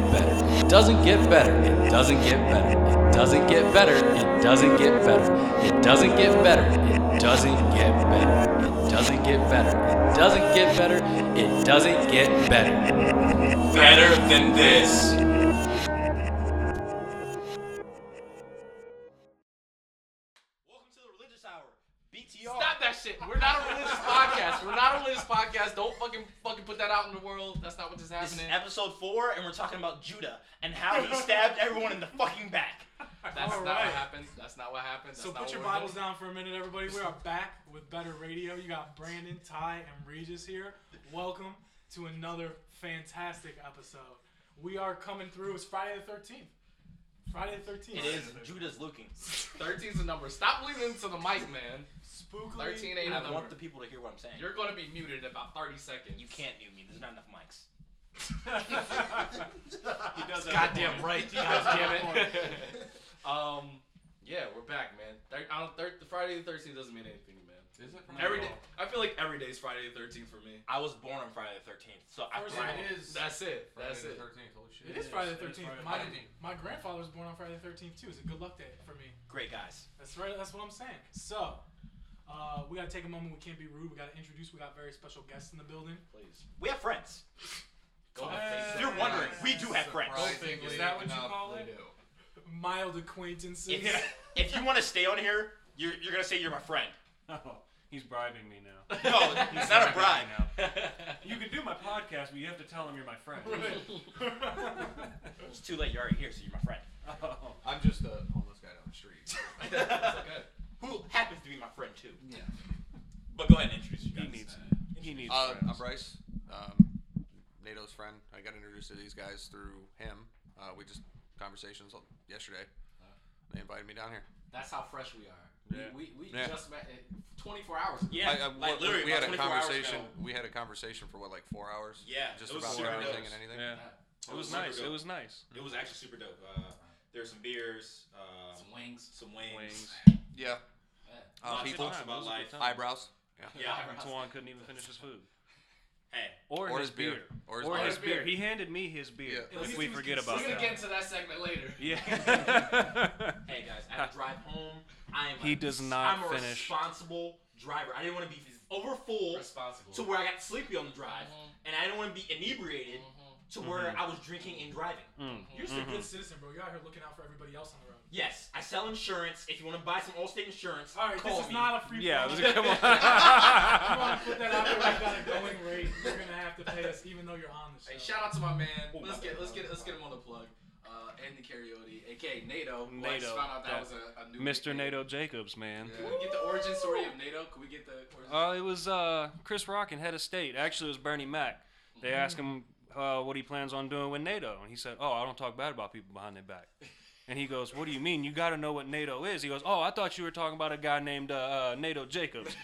get better. It doesn't get better. It doesn't get better. It doesn't get better. It doesn't get better. It doesn't get better. It doesn't get better. It doesn't get better. It doesn't get better. It doesn't get better. Better than this. We're talking about Judah and how he stabbed everyone in the fucking back. That's All not right. what happened. That's not what happened. That's So put your Bibles doing. down for a minute, everybody. We are back with better radio. You got Brandon, Ty, and Regis here. Welcome to another fantastic episode. We are coming through. It's Friday the 13th. Friday the 13th. It is Judah's looking. 13's the number. Stop leaning into the mic, man. Spookily. 13 ain't a I number. want the people to hear what I'm saying. You're gonna be muted in about 30 seconds. you can't mute me. There's not enough mics. He does have a Goddamn right. God damn it. um, yeah, we're back, man. Thir- I don't, thir- Friday the 13th doesn't mean anything, man. Is it? Every day, I feel like every day is Friday the 13th for me. I was born on Friday the 13th, so I First planned it it. is. That's it. That's Friday it. the 13th. Holy shit. It is Friday the It is 13th. Friday My, the 13th. my grandfather was born on Friday the 13th, too. It's a good luck day for me. Great guys. That's right. That's what I'm saying. So, uh, we got to take a moment. We can't be rude. We got to introduce. We got very special guests in the building. Please. We have friends. Go Uh. If you're wondering, we do have friends. Surprisingly Is that what you enough, call they it? do. Mild acquaintances. If, if you want to stay on here, you're, you're gonna say you're my friend. Oh, he's bribing me now. No, it's not a bribe. Now. You can do my podcast, but you have to tell him you're my friend. It's too late. You're already here, so you're my friend. Oh. I'm just a homeless guy down the street. okay. Who happens to be my friend too. Yeah. But go ahead and introduce you He guys. needs. He needs. Uh, friends. I'm Bryce. Um, friend. I got introduced to these guys through him. Uh, we just conversations yesterday. They invited me down here. That's how fresh we are. Yeah. We, we, we Yeah. just met uh, 24 hours ago. Yeah, I, I, like literally we had a conversation. We had a conversation for what, like four hours? Yeah, just about everything dope. and anything. Yeah. Yeah. It was super nice. dope. It was nice. It was actually super dope. Uh, there were some beers, uh, Some wings. some wings. Wings. Yeah. Yeah. Uh, Lots of people, about a life. good time. eyebrows. Yeah. Yeah. Tuan couldn't even finish his food. Hey, Or, Or his, his beer. beer. Or his Or beer. his beer. He handed me his beer. Yeah. At If we he was forget consistent. about We're going to get that. into that segment later. Yeah. hey guys, I had to drive home. I am. He a- does not I'm a finish. responsible driver. I didn't want to be over full Responsible. to where I got sleepy on the drive, Mhm. and I didn't want to be inebriated Mhm. To where I was drinking and driving. Mm. You're just a Mhm. good citizen, bro. You're out here looking out for everybody else on the road. Yes, I sell insurance. If you want to buy some Allstate insurance, All right, call this is me. not a free. Yeah. promo. it Come If you want on. to put that out there, we got a going rate. You're gonna have to pay us, even though you're on the show. Hey, shout out to my man. Oh, let's my get bad. let's get let's get him on the plug. Uh, Andy Cariotti, aka NATO. who NATO, just found out that that- was a, a new Mr. nickname. NATO Jacobs, man. Can we get the origin story of NATO? Can we get the origin? Uh, it was uh, Chris Rock and head of state. Actually, it was Bernie Mac. They asked him uh, what he plans on doing with NATO, and he said, "Oh, I don't talk bad about people behind their back." And he goes, "What do you mean? You got to know what NATO is." He goes, "Oh, I thought you were talking about a guy named uh, uh, NATO Jacobs."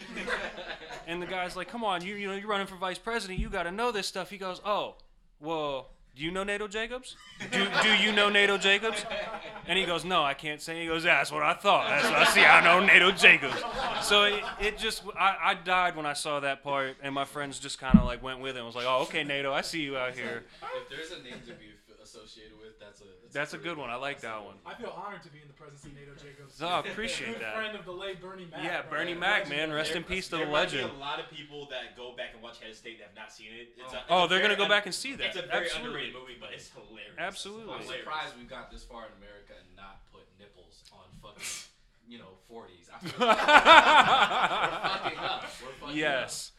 and the guy's like, "Come on, you you know you're running for vice president. You got to know this stuff." He goes, "Oh, well." Do you know NATO Jacobs? Do, do you know NATO Jacobs? And he goes, No, I can't say. He goes, That's what I thought. That's what I see. I know NATO Jacobs. So it, it just, I, I died when I saw that part, and my friends just kind of like went with it and was like, Oh, okay, NATO, I see you out here. If there's a name to be associated with, that's a That's a pretty good one. I like that one. I feel honored to be in the presence of NATO Jacobs. Oh, I appreciate Good that. friend of the late Bernie Mac. Yeah, bro. Bernie Legend. Mac, man. Rest in peace to there the might be legend. a lot of people that go back and watch Head of State that have not seen it. It's a, it's Oh, a they're gonna go un- back and see that. It's a very Absolutely. underrated movie, but it's hilarious. Absolutely. I'm surprised we've got this far in America and not put nipples on fucking, you know, 40s. I feel like we're fucking up. We're fucking Yes.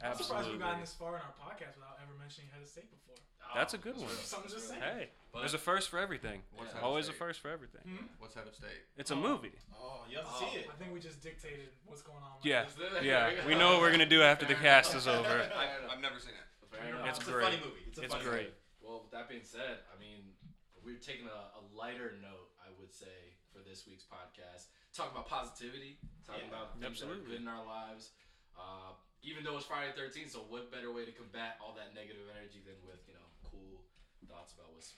I'm surprised we've gotten this far in our podcast without ever mentioning head of state before. Up. That's a Oh, good one. that's Something just saying. Hey, But- there's a first for everything. What's Yeah. Always a state? first for everything. Hmm? What's head of state? It's a movie. Oh, you have to Oh. see it. I think we just dictated what's going on. Yeah. Is Yeah. We know what we're gonna do after the cast is over. I, I've never seen it. Fair enough. It's It's great. a funny movie. It's a It's funny great. Movie. Well, with that being said, I mean, we're taking a, a lighter note, I would say, for this week's podcast. Talking about positivity, talking Yeah, about things that are absolutely. good in our lives. Uh, even though it's Friday the 13th, so what better way to combat all that negative energy than with, you know, cool thoughts about what's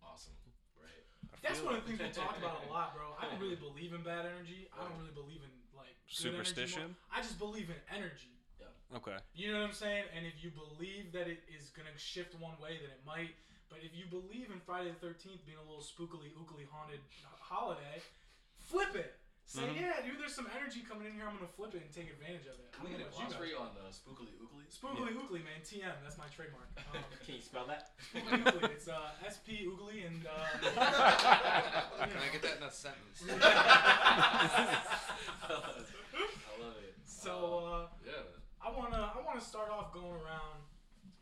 awesome, right? That's one of the things we talked about a lot, bro. I don't really believe in bad energy. I don't really believe in like good energy Superstition? mo- I just believe in energy. Okay. You know what I'm saying? And if you believe that it is gonna shift one way, then it might. But if you believe in Friday the 13th being a little spookily, ookily haunted h- holiday, flip it. Say, Mhm. yeah, dude, there's some energy coming in here. I'm gonna flip it and take advantage of it. Can we I'm get a gonna let for you you on the spookily ookly? Spookily ookly, man. TM, that's my trademark. Um, Can you spell that? spookily ookly, it's uh, SP oogly and uh, Can I get that in a sentence? I love it. so uh, Yeah. I wanna I wanna start off going around.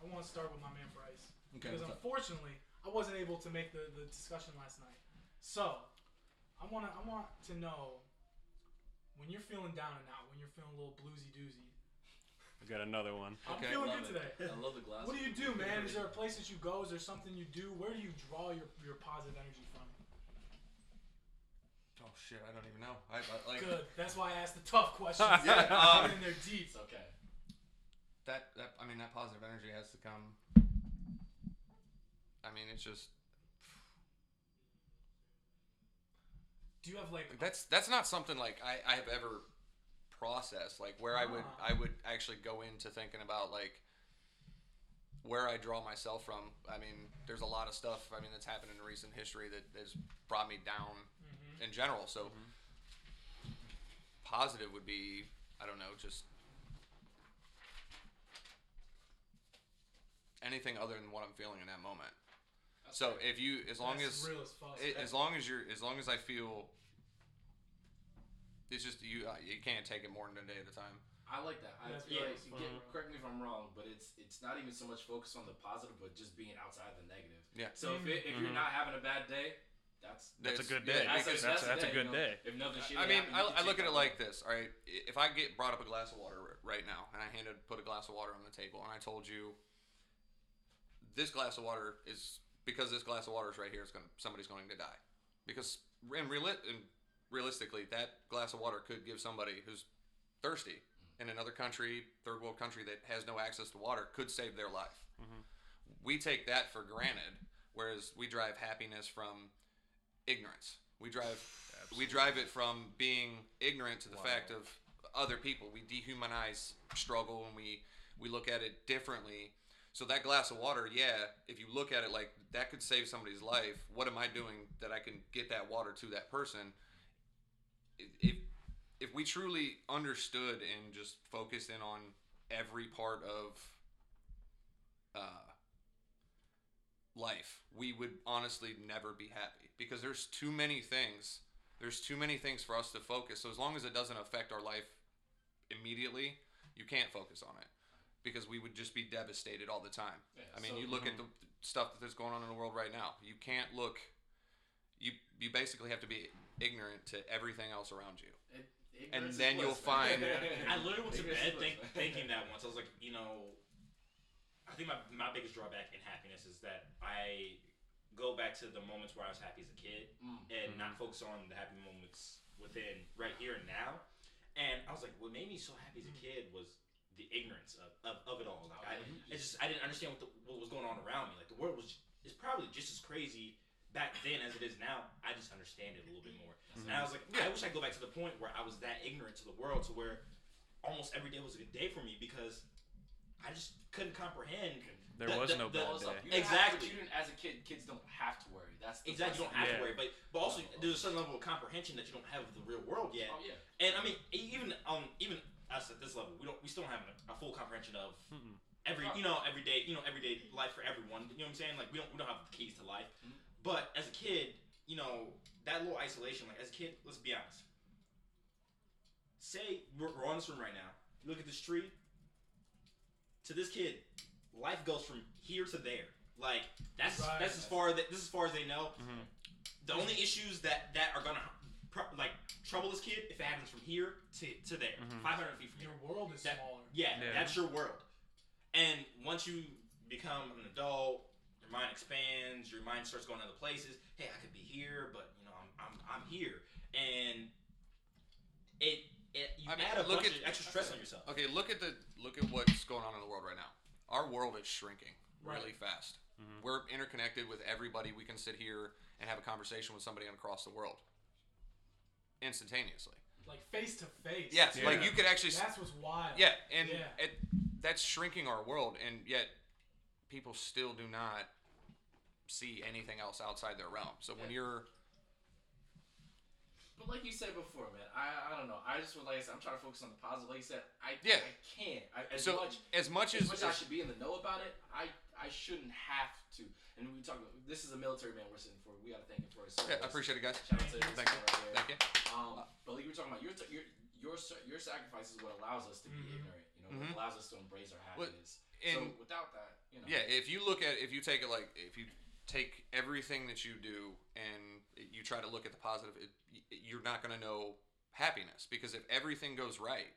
I wanna start with my man Bryce Okay. because unfortunately I wasn't able to make the, the discussion last night. So I wanna I want to know when you're feeling down and out, when you're feeling a little bluesy doozy. I got another one. I'm Okay. feeling good it. today. I love the glass. What do you do, man? Is there a place that you go? Is there something you do? Where do you draw your, your positive energy from? Oh shit, I don't even know. I, I like Good. That's why I asked the tough questions. Yeah, um, Get in their deep. It's okay. that. That I mean, that positive energy has to come. I mean, it's just Do you have like that's that's not something like I, I have ever processed. Like where I would Ah. I would actually go into thinking about like where I draw myself from. I mean, there's a lot of stuff. I mean, that's happened in recent history that has brought me down Mhm. in general. So positive would be I don't know, just anything other than what I'm feeling in that moment. That's So fair. if you, as long That's as real as fuck. it, as long as you're, as long as I feel, it's just you. Uh, you can't take it more than a day at a time. I like that. I, yeah, really you get, correct me if I'm wrong, but it's it's not even so much focused on the positive, but just being outside the negative. Yeah. So if, it, if you're Mhm. not having a bad day, that's That's a It's- good yeah, day. that's, a, that's- that's, that's a day, good you know? day. If nothing shitty I mean, happened, I, I look at it like this. All right, if I get brought up a glass of water right now, and I handed put a glass of water on the table, and I told you this glass of water is because this glass of water is right here, it's gonna somebody's going to die, because and, reali- and realistically, that glass of water could give somebody who's thirsty in another country, third world country that has no access to water, could save their life. Mhm. We take that for granted, whereas we drive happiness from ignorance. We drive we drive it from being ignorant to the Wow. fact of other people. We dehumanize struggle and we we look at it differently. So that glass of water, yeah, if you look at it like that could save somebody's life, what am I doing that I can get that water to that person? If if we truly understood and just focused in on every part of uh, life, we would honestly never be happy because there's too many things. There's too many things for us to focus. So as long as it doesn't affect our life immediately, you can't focus on it because we would just be devastated all the time. Yeah, I mean, so- you look at the stuff that's going on in the world right now. You can't look. You you basically have to be ignorant to everything else around you. It, And ignorance is then you'll bliss, find- I literally went to bed think, thinking that once. I was like, you know, I think my, my biggest drawback in happiness is that I go back to the moments where I was happy as a kid Mm. and not focus on the happy moments within right here and now. And I was like, what made me so happy as a kid was the ignorance of, of, of it all. Like, I, it's just I didn't understand what, the, what was going on around me. Like the world was is probably just as crazy back then as it is now. I just understand it a little bit more. And I was like, I wish I could go back to the point where I was that ignorant to the world to where almost every day was a good day for me because I just couldn't comprehend. There the- was the- no the- bad Also, day. you Exactly. Have, you didn't, as a kid, kids don't have to worry. That's the Exactly, you don't have Yeah. to worry, but but also there's a certain level of comprehension that you don't have of the real world yet. Oh yeah. And I mean, e- even um, even us at this level, we don't, we still don't have a, a full comprehension of Mm-mm. every, you know, everyday, you know, everyday life for everyone. You know what I'm saying? Like we don't, we don't have the keys to life. Mhm. But as a kid, you know, that little isolation. Like as a kid, let's be honest. Say we're, we're on this room right now. You look at this tree. To this kid, life goes from here to there. Like that's Right. that's as far that this is as far as they know. Mhm. The only issues that that are gonna pro- like trouble this kid if it happens from here to, to there, Mhm. 500 feet from here. Your world is That- smaller. Yeah, Yeah. that's your world. And once you become an adult, your mind expands. Your mind starts going to other places. Hey, I could be here, but you know, I'm I'm, I'm here, and it it you I mean, add a look bunch at- of extra stress on yourself. Okay, look at the look at what's going on in the world right now. Our world is shrinking really fast. Mhm. We're interconnected with everybody. We can sit here and have a conversation with somebody across the world instantaneously. Like face to face. Yes, Yeah. like you could actually. That's what's wild. Yeah, and Yeah. It, that's shrinking our world, and yet people still do not see anything else outside their realm. So when Yeah. you're But like you said before, man, I I don't know. I just would like I said, I'm trying to focus on the positive. Like you said, I Yeah. I can't. I, as so much as much as as, much as I should be in the know about it, I I shouldn't have to. And we talk about this is a military man we're sitting for. We got to thank him for his service. yeah, I appreciate it, guys. Shout out to this Thank you. guy right there. Thank you. Um, but like you were talking about, your your your your sacrifice is what allows us to be Mhm. ignorant. You know, Mhm. what allows us to embrace our Well, happiness. and- so without that, you know. Yeah, if you look at if you take it like if you take everything that you do and you try to look at the positive, it, you're not going to know happiness because if everything goes right,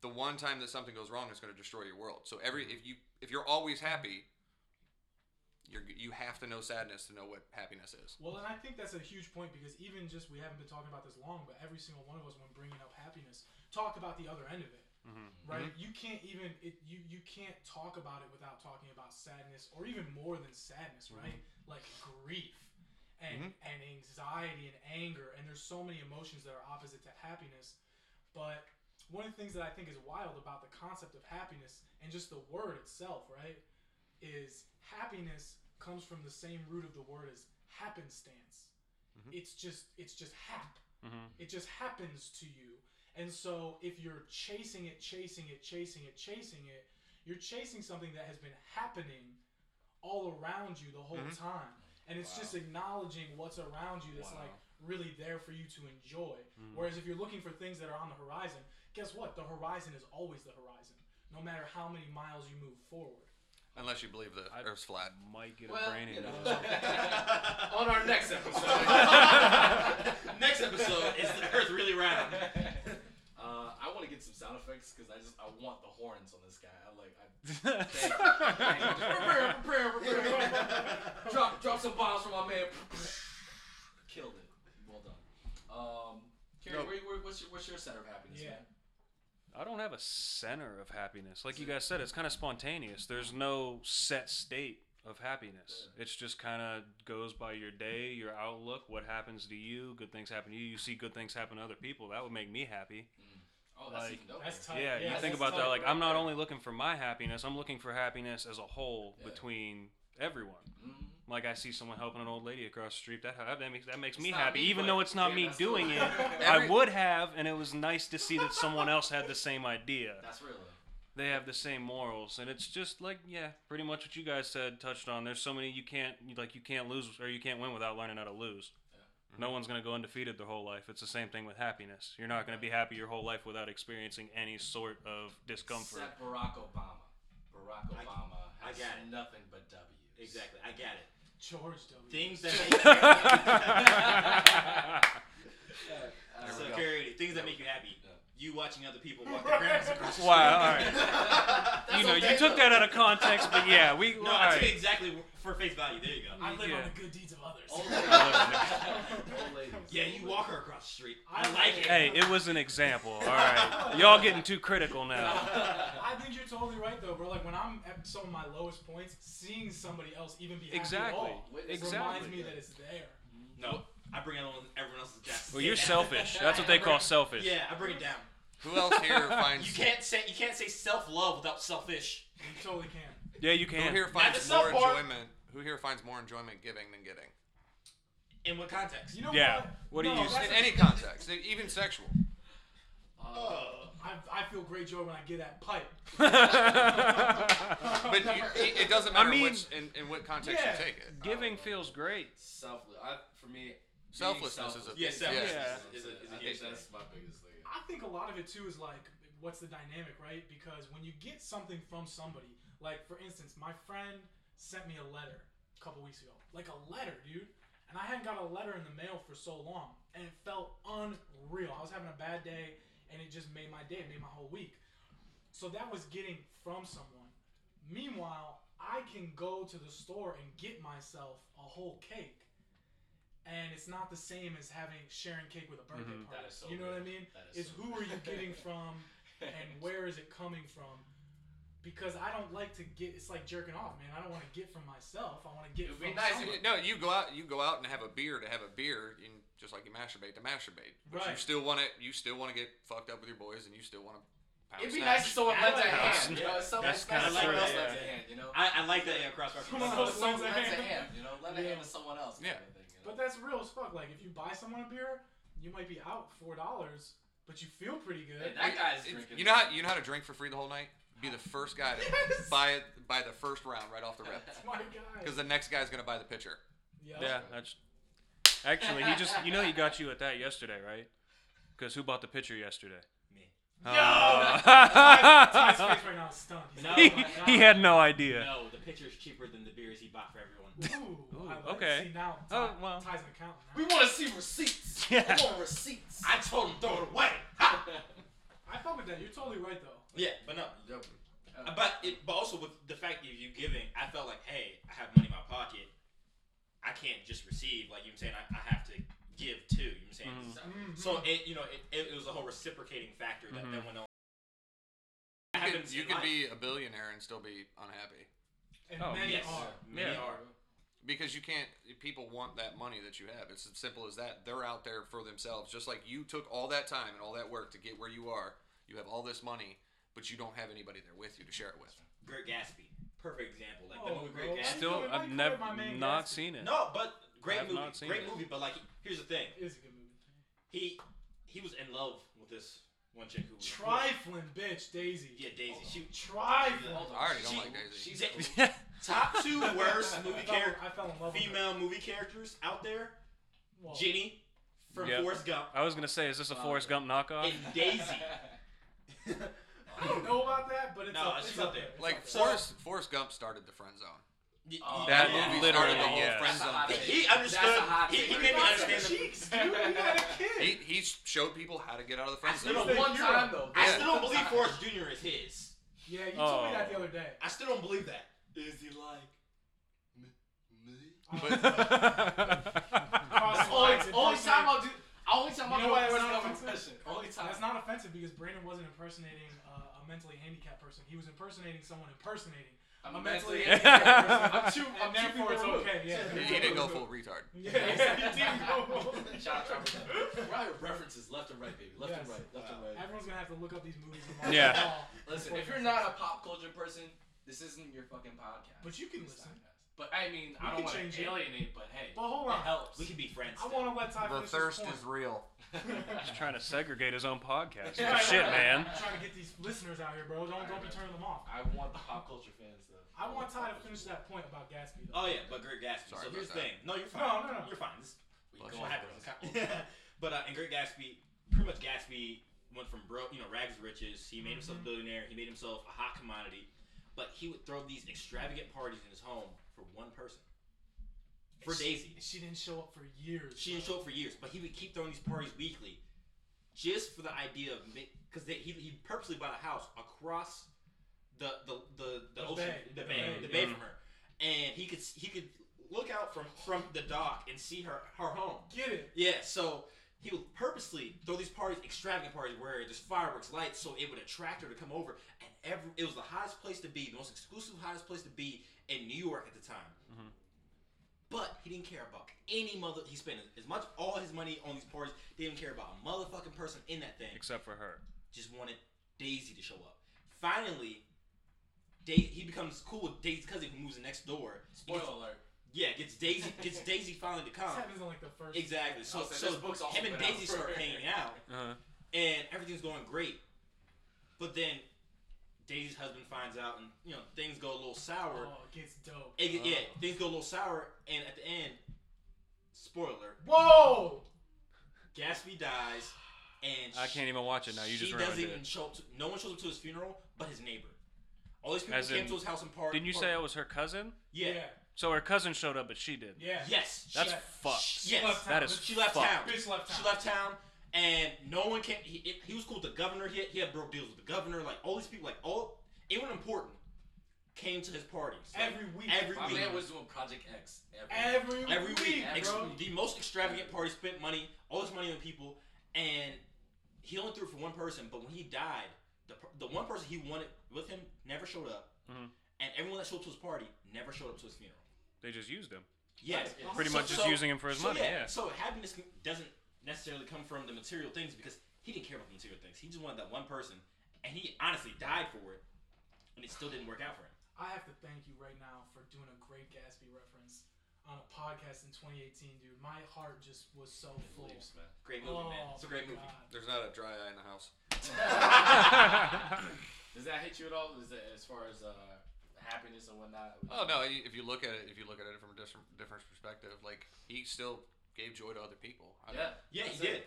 the one time that something goes wrong is going to destroy your world. So every if you if you're always happy, you're you have to know sadness to know what happiness is. Well, and I think that's a huge point because even just we haven't been talking about this long, but every single one of us, when bringing up happiness, talk about the other end of it. Mm-hmm. Mm-hmm. Right? You can't even it, you you can't talk about it without talking about sadness, or even more than sadness, mm-hmm. right? Like grief and and anxiety and anger, and there's so many emotions that are opposite to happiness. But one of the things that I think is wild about the concept of happiness and just the word itself, right, is happiness comes from the same root of the word as happenstance. Mm-hmm. It's just it's just hap. Mm-hmm. It just happens to you. And so if you're chasing it, chasing it, chasing it, chasing it, you're chasing something that has been happening all around you the whole mm-hmm. time. And it's just acknowledging what's around you that's Wow. like really there for you to enjoy. Mm. Whereas if you're looking for things that are on the horizon, guess what? The horizon is always the horizon, no matter how many miles you move forward. Unless you believe the I- Earth's flat. Might get Well, a brain you know. injury. On our next episode. Next episode is the Earth really round? Uh, I want to get some sound effects because I just I want the horns on this guy. I like I drop drop some bombs for my man. Killed it. Well done. Um, Kerry, No. where, where, what's your what's your center of happiness? Yeah. Man? I don't have a center of happiness. Like you guys said, it's kind of spontaneous. There's no set state of happiness. It's just kind of goes by your day, your outlook, what happens to you. Good things happen to you. You see good things happen to other people. That would make me happy. Oh, that's Like. That's tight. Yeah, you think about tight that. Like right I'm not there. only looking for my happiness. I'm looking for happiness as a whole Yeah. between everyone. Mhm. Like I see someone helping an old lady across the street. That that makes that makes It's me happy, me, even though it's not yeah, me doing cool. it. Every- I would have, and it was nice to see that someone else had the same idea. That's real. They have the same morals, and it's just like yeah, pretty much what you guys said touched on. There's so many you can't like you can't lose or you can't win without learning how to lose. No one's gonna go undefeated their whole life. It's the same thing with happiness. You're not gonna be happy your whole life without experiencing any sort of discomfort. Except Barack Obama. Barack Obama I has got it. nothing but W's. Exactly, I got it. George W. Things that make so we go. Carrie, things that make you happy. Yeah. You watching other people walk their grandmas across the Wow, all street. right. you know, okay, you took though. that out of context, but yeah, we. No, all I took right. it exactly for face value. There you go. I live Yeah. on the good deeds of others. Old ladies. Yeah, you walk her across the street. I I like it. Hey, it was an example. All right, y'all getting too critical now. I think you're totally right though, bro. Like when I'm at some of my lowest points, seeing somebody else even be happy at all Exactly. reminds me that it's there. No, I bring everyone, everyone else's down. Well, you're selfish. That's what they call selfish. Yeah, I bring it down. Who else here finds You can't say you can't say self love without selfish. You totally can. Yeah, you can. who can. here finds the self more part. enjoyment? Who here finds more enjoyment giving than getting? In what context? You know Yeah. what? What do you use? that's In a- any context, even sexual. Uh, I, I feel great joy when I get that pipe. But you, it, it doesn't matter mean- which in, in what context Yeah. you take it. Giving feels great. selfless. I, for me, being Selflessness is a- Yeah, selfless Yeah. is, a, is a I huge think thing. that's my biggest thing. I think a lot of it too is like, what's the dynamic, right? Because when you get something from somebody, like for instance, my friend sent me a letter a couple weeks ago, like a letter, dude. And I hadn't got a letter in the mail for so long, and it felt unreal. I was having a bad day, and it just made my day, it made my whole week. So that was getting from someone. Meanwhile, I can go to the store and get myself a whole cake. And it's not the same as having sharing cake with a birthday Mhm. party. So you know what I mean? That is It's so who good. are you getting from and where is it coming from? Because I don't like to get it's like jerking off, man. I don't want to get from myself. I want to get It would from be nice if someone. No, you go out. You go out and have a beer to have a beer, and just like you masturbate to masturbate. But you still want to. You still want to get fucked up with your boys, and you still want to pound It'd be snatch. nice if someone I lends a like hand. You know, if someone That's kinda someone true, else lends a hand. You know, I, I like that yeah, cross reference. Come on, someone, lends someone a hand. hand. You know, lend a Yeah. hand to someone else. Yeah. Kind of thing, you know? But that's real as fuck. Like if you buy someone a beer, you might be out four dollars, but you feel pretty good. Hey, that guy's It- drinking. you know how you know how to drink for free the whole night? Be the first guy to Yes. buy it by the first round right off the rip, that's My God. because the next guy's gonna buy the pitcher. Yep. Yeah, that's actually he just you know he got you at that yesterday, right? Because who bought the pitcher yesterday? Me. Yo! Uh, Ty's face right now is stunned. He's No. like, he, oh my God. he had no idea. No, the pitcher is cheaper than the beers he bought for everyone. Ooh, Ooh, I like okay. See now, Oh, well. Ty's an accountant. We want to see receipts. Yeah. We want receipts. I told him throw it away. I fuck with that. You're totally right though. Yeah, but no. Yep. Uh, But it, but also with the fact that you giving, I felt like, hey, I have money in my pocket. I can't just receive. Like you know what I'm saying, I, I have to give too. You know what I'm saying? Mhm. So, Mhm. so it you know it, it, it was a whole reciprocating factor that, that Mhm. went on. You could, you could be a billionaire and still be unhappy and Oh, many yes, are. many Yeah. are. Because you can't. People want that money that you have. It's as simple as that. They're out there for themselves, just like you took all that time and all that work to get where you are. You have all this money, but you don't have anybody there with you to share it with. Great Gatsby, perfect example. Like Oh, the movie Great why Gatsby. Still, I've never not Gatsby? seen it. No, but great movie, not seen great it. movie. But like, here's the thing. It is a good movie. He he was in love with this one chick who was Trifling bitch, Daisy. Yeah, Daisy. She Trifling. Hold on. I already don't She- like Daisy. she's- Yeah. Top two worst movie I characters. I fell in love with her. female movie characters out there. Well, Jenny from Yep. Forrest Gump I was gonna say, is this a Wow. Forrest Gump knockoff? and Daisy. I don't know about that, but it's No, up, she's it's up up there. there. It's Like up there. So- Forrest, Forrest Gump started the friend zone. Oh, That yeah. movie literally, started the whole yes. friend zone thing. He understood. That's a hot He, he made me understand. The, cheeks, dude. You had a kid. He, he showed people how to get out of the friend still zone. don't- One time though. I still don't believe Forrest Jr. is his. Yeah, you told me that the Oh. other day. I still don't believe that. Is he like me? me? Cross the Only, only time I'll do. Only time I'll know do why a that's Forrest not offensive? impression. Only time. That's not offensive because Brandon wasn't impersonating uh, a mentally handicapped person. He was impersonating someone impersonating I'm a mentally mentally handicapped. handicapped I'm person. too. and I'm too therefore it's okay. Yeah. He, he didn't go full retard. Yeah, he didn't go. Shout out to We're out references left and right, baby. Left and right. Left and right. Everyone's gonna have to look up these movies. And watch Yeah. Listen, if you're not a pop culture person, this isn't your fucking podcast. But you can This listen. podcast. But I mean, We I don't can want change to it. alienate, but hey, But hold it on. helps. We can be friends. I still. want to let Ty The finish thirst point. is real. He's trying to segregate his own podcast. Right, right, Shit, right. man. I'm trying to get these listeners out here, bro. Don't don't be turning them off. I want the pop culture fans though. I want Ty to finish that point about Gatsby. Though. Oh yeah, but Great Gatsby. Sorry so here's the about thing. No, you're fine. No, no, no. You're fine. This We Bless go you. what on, but uh, in Great Gatsby, pretty much Gatsby went from broke, you know, rags to riches. He made himself a billionaire. He made himself a hot commodity. But he would throw these extravagant parties in his home for one person. For She- Daisy. She didn't show up for years. She didn't show up for years, but he would keep throwing these parties weekly, just for the idea of because he he purposely bought a house across the the the, the, The ocean, bay. the bay, the bay from her, and he could he could look out from from the dock and see her her home. Get it? Yeah, so he would purposely throw these parties, extravagant parties, where there's fireworks, lights, so it would attract her to come over. And every it was the hottest place to be, the most exclusive, hottest place to be in New York at the time. Mhm. But he didn't care about any mother. He spent as much all his money on these parties. Didn't care about a motherfucking person in that thing. Except for her. Just wanted Daisy to show up. Finally, Daisy, he becomes cool with Daisy's cousin who moves next door. Spoiler alert. Yeah, gets Daisy gets Daisy finally to This come. happens in like the first. Exactly. So, so book's also him and Daisy start hanging out, Uh-huh. and everything's going great. But then Daisy's husband finds out, and you know things go a little sour. Oh, it gets dope. It get- yeah, Oh. things go a little sour, and at the end, spoiler, Whoa! Gatsby dies, and I can't even watch it now. You she just doesn't ruined even it. show up. To, no one shows up to his funeral, but his neighbor. All these people As came in- to his house and party. Didn't you say it was her cousin? Yeah. Yeah. So her cousin showed up, but she did. Yeah. Yes. That's she, fucked. She Yes. left That town. is she left fucked. town. Bitch left town. She left town, and no one came. He, it- he was cool with the governor. He had, he had broke deals with the governor. Like all these people, like all anyone important came to his parties. Like, Every week. every My week. man was doing Project X. Every, Every, every week, every ex- week. the most extravagant party, spent money, all this money on people, and he only threw it for one person. But when he died, the the one person he wanted with him never showed up, Mhm. and everyone that showed up to his party never showed up to his funeral. They just used him. Yes, Right. Pretty So- much just so- using him for his so money. Yeah. So happiness can- doesn't necessarily come from the material things because he didn't care about the material things. He just wanted that one person, and he honestly died for it, and it still didn't work out for him. I have to thank you right now for doing a great Gatsby reference on a podcast in 2018, dude. My heart just was so full. Leaves, man. Great movie, oh, man. It's a great movie. God. There's not a dry eye in the house. Does that hit you at all? Is it as far as uh, happiness and whatnot? Oh no! If you look at it, if you look at it from a different different perspective, like he still gave joy to other people. I mean, Yeah. Yeah, he did.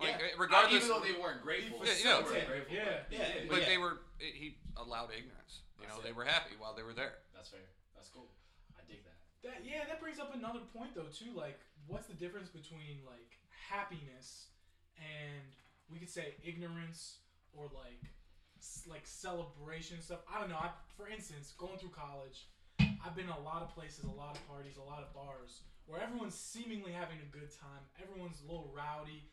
Like, Yeah. Uh, regardless, Even though they weren't grateful. Yeah, still yeah. were Yeah. grateful, Yeah. but Yeah. they did. but yeah. they were. It, he allowed ignorance. You know, That's they were happy while they were there. That's fair. That's cool. I dig that. That yeah, that brings up another point though too. Like, what's the difference between like happiness and we could say ignorance or like like celebration stuff? I don't know. I, for instance, going through college, I've been a lot of places, a lot of parties, a lot of bars where everyone's seemingly having a good time. Everyone's a little rowdy,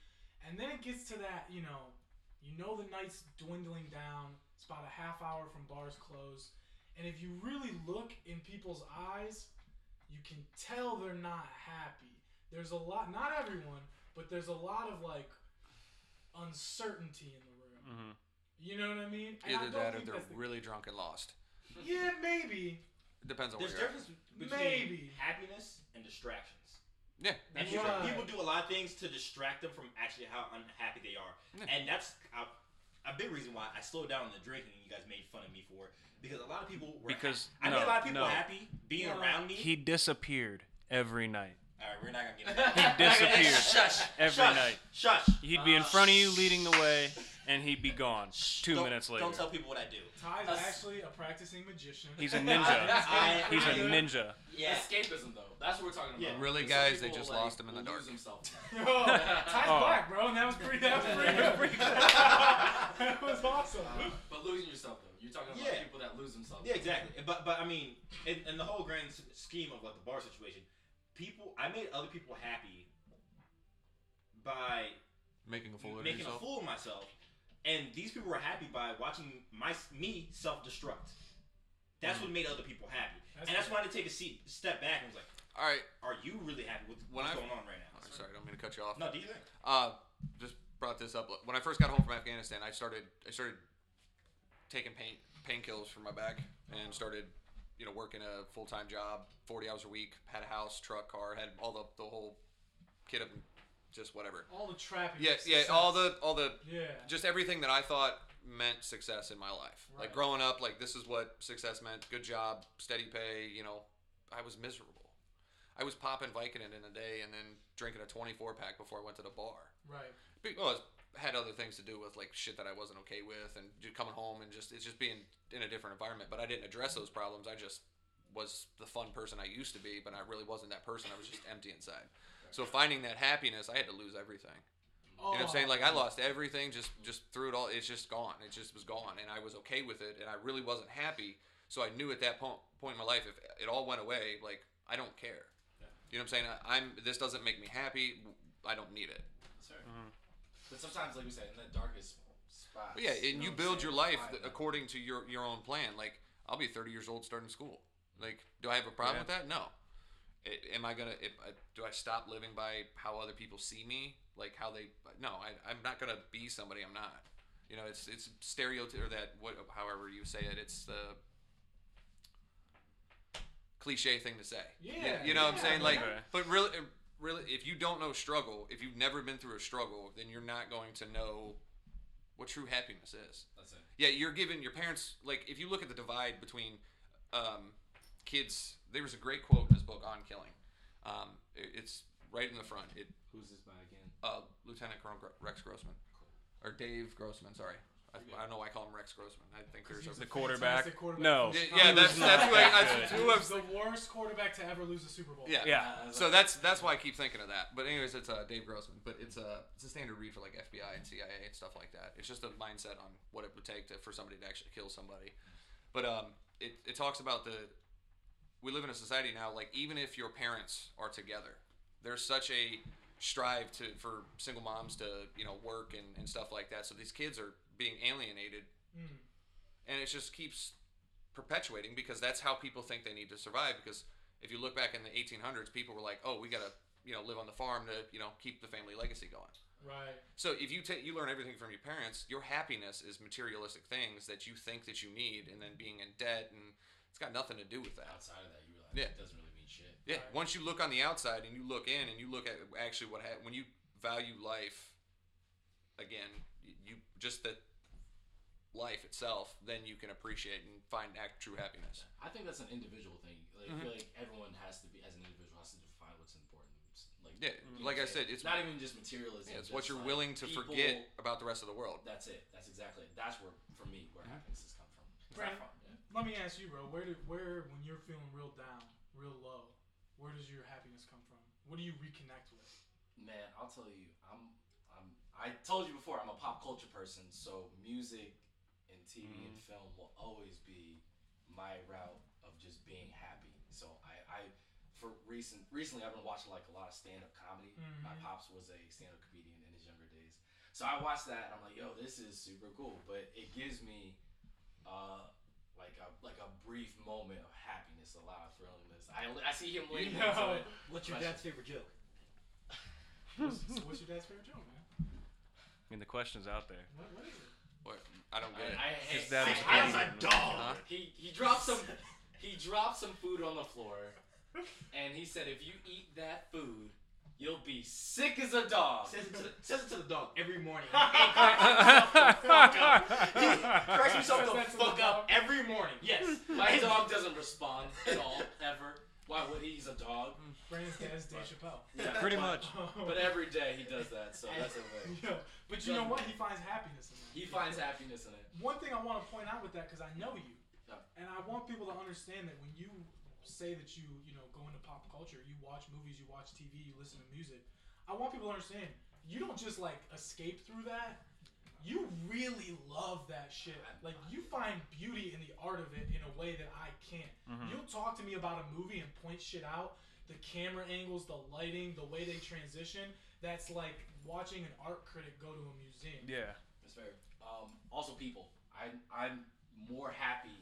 and then it gets to that, you know, you know the night's dwindling down. It's about a half hour from bars close. And if you really look in people's eyes, you can tell they're not happy. There's a lot, not everyone, but there's a lot of like uncertainty in the room. hmm You know what I mean? And I Either that or they're that's the- really drunk and lost. Yeah, maybe. It depends on where There's you're at. difference between Maybe. happiness and distractions. Yeah, And That's people, right. people do a lot of things to distract them from actually how unhappy they are. Yeah. And that's a, a big reason why I slowed down on the drinking and you guys made fun of me for it. Because a lot of people were Because- ha- I made a lot of people no. happy being No. around me. He disappeared every night. Alright, we're not gonna get into that. He disappeared Shush. every shush, night. Shush. He'd be in front of you, leading the way, and he'd be gone two Don't- minutes later. Don't tell people what I do. Ty's Us- actually a practicing magician. He's a ninja. I- He's a I- ninja. Yeah. Escapism, though. That's what we're talking about. Yeah. Really, Because some guys, they people, just like, lost him in the dark. lose themselves. Yo, Ty's Oh. black, bro, and that was pretty. That was pretty. That was, pretty that was awesome. but losing yourself, though. You're talking about Yeah. people that lose themselves. Yeah, exactly. But but I mean, in, in the whole grand scheme of like the bar situation, people I made other people happy by Making a fool of making yourself. a fool of myself, and these people were happy by watching my me self destruct. That's what made other people happy, That's and that's why I had to take a seat, step back, and was like, All right. "Are you really happy with what's I- going on right now?" Sorry, I don't mean to cut you off. No, do you think? Uh, just brought this up. When I first got home from Afghanistan, I started I started taking pain painkillers for my back and started, you know, working a full time job, forty hours a week. Had a house, truck, car, had all the the whole kit of just whatever. All the trappings. Yeah, yeah, all the all the Yeah. just everything that I thought meant success in my life. Right. Like growing up, like this is what success meant: good job, steady pay. You know, I was miserable. I was popping Vicodin in a day and then drinking a 24 pack before I went to the bar. Right. Because I had other things to do with like shit that I wasn't okay with, and just coming home and just it's just being in a different environment. But I didn't address those problems. I just was the fun person I used to be, but I really wasn't that person. I was just empty inside. So finding that happiness, I had to lose everything. You know what I'm saying? Oh, like I lost everything, just just threw it all. It's just gone. It just was gone, and I was okay with it, and I really wasn't happy. So I knew at that point point in my life, if it all went away, like I don't care. You know what I'm saying? I, I'm. This doesn't make me happy. I don't need it. Sure. Mm-hmm. But sometimes, like we said, in the darkest spots. But yeah, and know you build your life find th- according to your your own plan. Like I'll be 30 years old starting school. Like, do I have a problem Yeah. with that? No. I- am I gonna? If, uh, do I stop living by how other people see me? Like how they? No, I, I'm not gonna be somebody I'm not. You know, it's it's stereotype or that what however you say it. It's the cliche thing to say. You- Yeah, you, know what I'm yeah, saying? Like, Okay. but really, really, if you don't know struggle, if you've never been through a struggle, then you're not going to know what true happiness is. That's it. Yeah, you're giving your parents like if you look at the divide between um, kids. There was a great quote in his book on killing. Um, it- it's right in the front. It Who's this by again? uh, Lieutenant Colonel Gr- Rex Grossman or Dave Grossman. Sorry, I, I don't know why I call him Rex Grossman. I think there's a The quarterback. Quarterback No. yeah, yeah, that's that's who I, good. that's who He I was the worst quarterback to ever lose a Super Bowl. yeah. Yeah. So that's that's why I keep thinking of that. But anyways, it's uh, Dave Grossman. But it's a it's a standard read for like FBI and CIA and stuff like that. It's just a mindset on what it would take to, for somebody to actually kill somebody. But um, it it talks about the we live in a society now like even if your parents are together, there's such a strive to for single moms to you know work and, and stuff like that. So these kids are being alienated, Mm. and it just keeps perpetuating because that's how people think they need to survive. Because if you look back in the 1800s, people were like, "Oh, we gotta you know live on the farm to you know keep the family legacy going." Right. So if you take you learn everything from your parents, your happiness is materialistic things that you think that you need, and then being in debt, and it's got nothing to do with that. Outside of that, you realize Yeah. it doesn't really mean shit. Yeah. Right. Once you look on the outside and you look in and you look at actually what ha- when you value life, again, you just that life itself, then you can appreciate and find act true happiness. I think that's an individual thing. Like, I Mhm. feel like everyone has to be, as an individual, has to define what's important. Like, Yeah, you like I said, it's not even just materialism. Yeah, it's just what you're like willing to people- forget about the rest of the world. That's it. That's exactly. That's where, for me, where happiness has come from. It's Brandon, not fun. Yeah. Let me ask you, bro. Where do where when you're feeling real down, real low, where does your happiness come from? What do you reconnect with? Man, I'll tell you, I'm, I'm, I told you before, I'm a pop culture person, so music and TV Mm-hmm. and film will always be my route of just being happy. So I, I, for recent, recently I've been watching like a lot of stand up comedy. My Mhm. pops was a stand up comedian in his younger days, so I watched that and I'm like, yo, this is super cool. But it gives me, uh, like a like a brief moment of happiness, a lot of thrillingness. I, I see him leaning know. into it. What's your dad's favorite joke? What's, so what's your dad's favorite joke, man? I mean, the question's out there. What, what is it? What? I don't get it. I, I, His dad was I, a I, comedian. dog. Huh? He he dropped some he dropped some food on the floor, and he said, "If you eat that food, you'll be sick as a dog." Says it, to the, says it to the dog every morning. And cracks himself the fuck up. He cracks himself the that to the fuck up every morning. Yes. My dog doesn't respond at all ever. Why would he? He's a dog. Mm, Brandon's dad's Dave Chappelle. Yeah, Pretty but- much. But every day he does that, so that's okay. Yeah, but you know what? He finds happiness in that. He finds happiness in it. One thing I want to point out with that, because I know you, Yeah. and I want people to understand that when you say that you, you know, go into pop culture, you watch movies, you watch TV, you listen to music. I want people to understand you don't just like escape through that. You really love that shit. Like you find beauty in the art of it in a way that I can't. You'll talk to me about a movie and point shit out, the camera angles, the lighting, the way they transition. That's like watching an art critic go to a museum. Yeah. That's fair. Um, also, people. I I'm more happy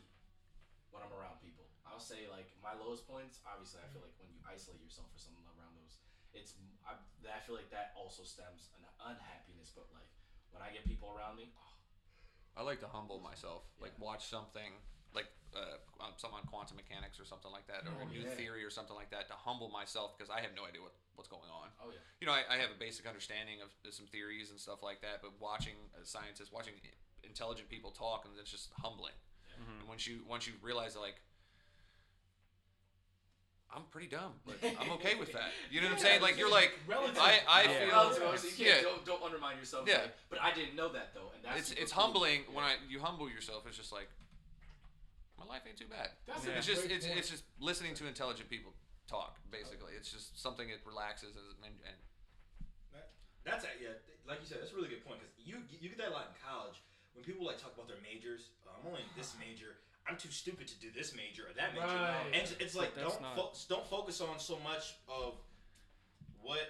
when I'm around people. I'll say like my lowest points. Obviously, I feel like when you isolate yourself or something around those, it's I, I feel like that also stems an unhappiness. But like when I get people around me, oh, I like to humble myself, like watch something like uh, some on quantum mechanics or something like that, or a Oh, new yeah. theory or something like that, to humble myself because I have no idea what, what's going on. oh yeah, You know, I, I have a basic understanding of some theories and stuff like that, but watching uh, scientists, watching intelligent people talk, and it's just humbling. And once you once you realize like. I'm pretty dumb, but I'm okay with that. You know what I'm saying? Like you're like, Relative. I I Yeah. feel Relative, so you yeah. can't don't, don't undermine yourself. Yeah. like, but I didn't know that though, and that's it's it's cool. humbling when I you humble yourself. It's just like my life ain't too bad. That's Yeah. It's just it's, point. it's just listening to intelligent people talk. Basically, it's just something that relaxes and, and, and That's a, yeah, like you said, that's a really good point because you you get that a lot in college when people like talk about their majors. Uh, I'm only in this major. I'm too stupid to do this major or that major. Right. And it's, it's like don't not- fo- don't focus on so much of what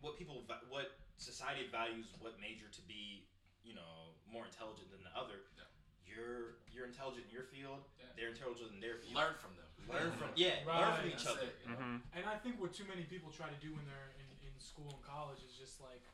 what people what society values what major to be you know more intelligent than the other. Yeah. You're you're intelligent in your field. Yeah. They're intelligent in their field. learn from them. learn from yeah learn from each That's other. it, you know? Mm-hmm. And I think what too many people try to do when they're in, in school and college is just like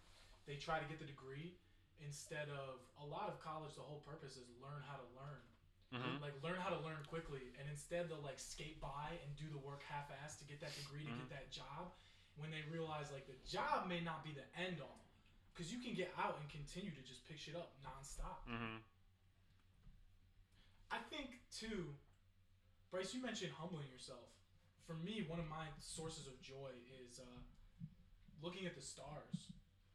they try to get the degree instead of a lot of college. The whole purpose is learn how to learn, Mm-hmm. like learn how to learn quickly. And instead they'll like skate by and do the work half-assed to get that degree to Mhm. get that job. When they realize like the job may not be the end all, because you can get out and continue to just pick shit up nonstop. Mm-hmm. I think too, Bryce. You mentioned humbling yourself. For me, one of my sources of joy is uh, looking at the stars.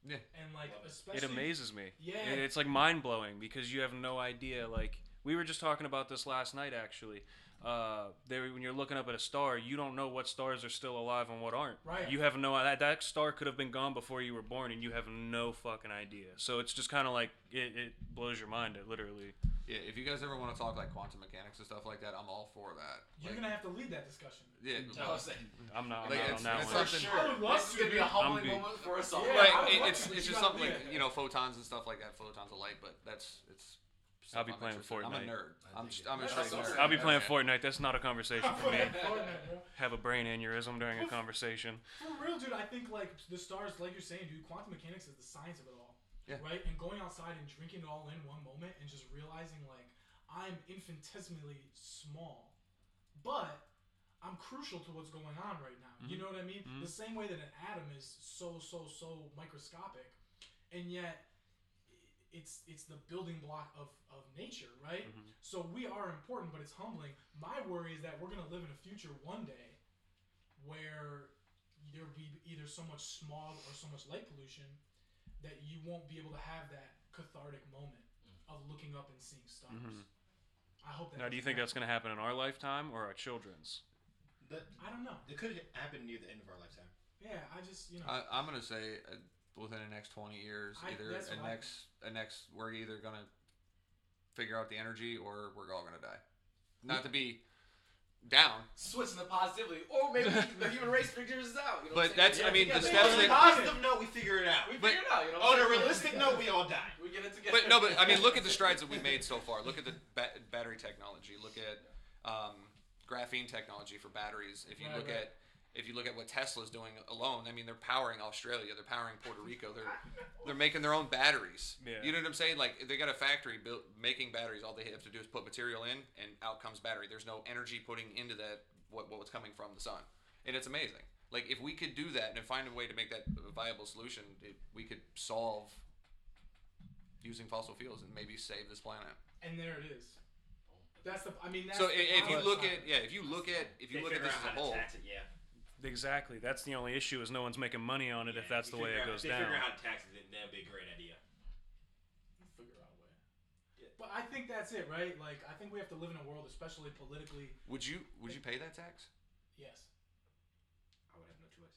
Yeah. And like, it. especially It amazes me. Yeah. It's like mind blowing because you have no idea. Like we were just talking about this last night, actually. Uh, there, when you're looking up at a star, you don't know what stars are still alive and what aren't. Right. You have no that that star could have been gone before you were born, and you have no fucking idea. So it's just kind of like it, it blows your mind. It literally. yeah. If you guys ever want to talk like quantum mechanics and stuff like that, I'm all for that. You're Like, gonna have to lead that discussion. yeah. No, I'm saying, I'm not, I'm Like, not it's- on that it's one. for something- sure. I would love this is to, gonna be a dude. humbling I'm moment for us all. Yeah, right. It- it's it's just something like you know photons and stuff like that. Photons of light, but that's it's stuff I'll be I'm playing interested in. I'm a Fortnite. nerd. I I'm dig just, it. I'm a That's straight awesome. nerd. I'll be playing Fortnite. That's not a conversation for me. Have a brain aneurysm during a conversation. For real, dude, I think like the stars, like you're saying, dude, quantum mechanics is the science of it all. Yeah. Right? And going outside and drinking it all in one moment and just realizing like I'm infinitesimally small, but I'm crucial to what's going on right now. You know what I mean? Mhm. The same way that an atom is so so so microscopic, and yet it's it's the building block of, of nature, right? Mhm. So we are important, but it's humbling. My worry is that we're gonna live in a future one day where there'll be either so much smog or so much light pollution that you won't be able to have that cathartic moment of looking up and seeing stars. Mhm. I hope that. Now, do you doesn't think that's going to happen in our lifetime or our children's? That, I don't know. it could happen near the end of our lifetime. Yeah, I just you know. I, I'm gonna say uh, within the next 20 years, I- either a next a next we're either gonna figure out the energy or we're all gonna die. Not to be down, Switching the positivity, or maybe the human race figures this out. You know But that's- saying? I mean, the steps On a positive note, we figure it out. we but- figure it out. You know. On a realistic note, we all die. we get it together. but no, but I mean, look at the strides that we've made so far. Look at the ba- battery technology. Look at um, graphene technology for batteries. If you Right, look right. at if you look at what Tesla's doing alone, I mean, they're powering Australia, they're powering Puerto Rico, they're they're making their own batteries. Yeah. You know what I'm saying? Like they got a factory built making batteries. All they have to do is put material in, and out comes battery. There's no energy putting into that what what's coming from the sun, and it's amazing. Like if we could do that and find a way to make that a viable solution, it, we could solve using fossil fuels and maybe save this planet. and there it is. That's the. I mean, that's So the if you look at yeah, if you look at if you They look at this as a whole, it, yeah. Exactly. That's the only issue is no one's making money on it if that's the way it out- goes if they down. figure out how to tax it, then that'd be a great idea. figure out a way. Yeah. But I think that's it, right? Like I think we have to live in a world, especially politically. would you would you pay that tax? Yes, I would have no choice.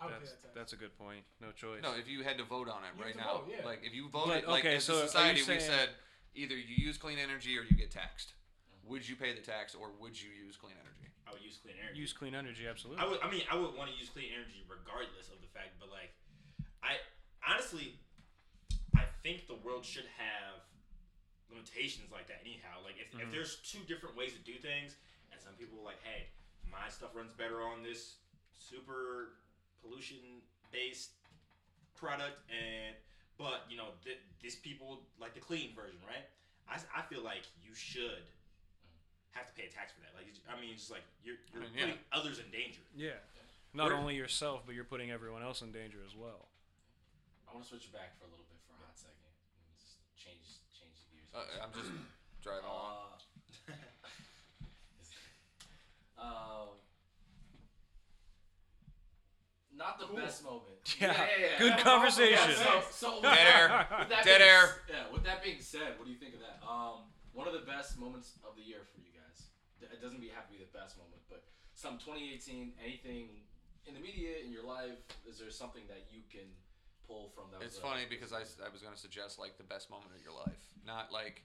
I would pay That's, that tax. that's a good point. No choice. No, if you had to vote on it You right now, vote, yeah. like if you But, voted, like okay, as so a you society, we said either you use clean energy or you get taxed. Would you pay the tax or would you use clean energy? I would use clean energy. Use clean energy, absolutely. I would. I mean, I would want to use clean energy regardless of the fact, but like, I honestly, I think the world should have limitations like that. Anyhow, like if, if Mhm. there's two different ways to do things, and some people are like, hey, my stuff runs better on this super pollution based product, and but you know, th- this people like the clean version, right? I, I feel like you should have to pay a tax for that. Like, I mean, it's just like you're, you're I mean, yeah. putting others in danger. yeah. Not Where- only yourself, but you're putting everyone else in danger as well. I want to switch back for a little bit for a hot second. and Just change change the gears. Uh, I'm just driving along. Uh, um, not the Cool. best moment. Yeah, good conversation. Yeah, so, so Dead air. With that Dead being, air. Yeah. With that being said, what do you think of that? Um, one of the best moments of the year for you guys. D- It doesn't be have to be the best moment, but some 2018, anything in the media in your life. Is there something that you can pull from that? It's funny because I was gonna suggest like the best moment of your life, not like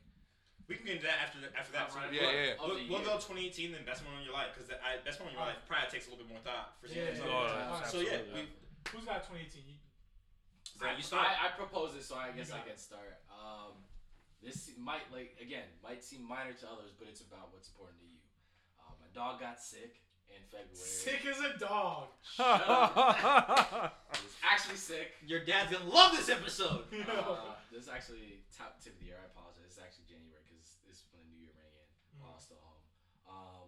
We can get into that after the, after that. Right, Yeah, we'll- yeah, yeah. Of We'll, the we'll go 2018, then best moment of your life, because the I, best moment of your life probably takes a little bit more thought for some Yeah, yeah, Oh, yeah. So yeah, absolutely. we, Who's got 2018? You, Zach, I, you start. I, I propose it, so I guess I got can start. Um, this might like again might seem minor to others, but it's about what's important to you. My dog got sick in February. sick as a dog. He was actually sick. Your dad's gonna love this episode. Uh, this is actually top tip of the year. I apologize. It's actually January because this is when the new year rang in while I was still home. Um,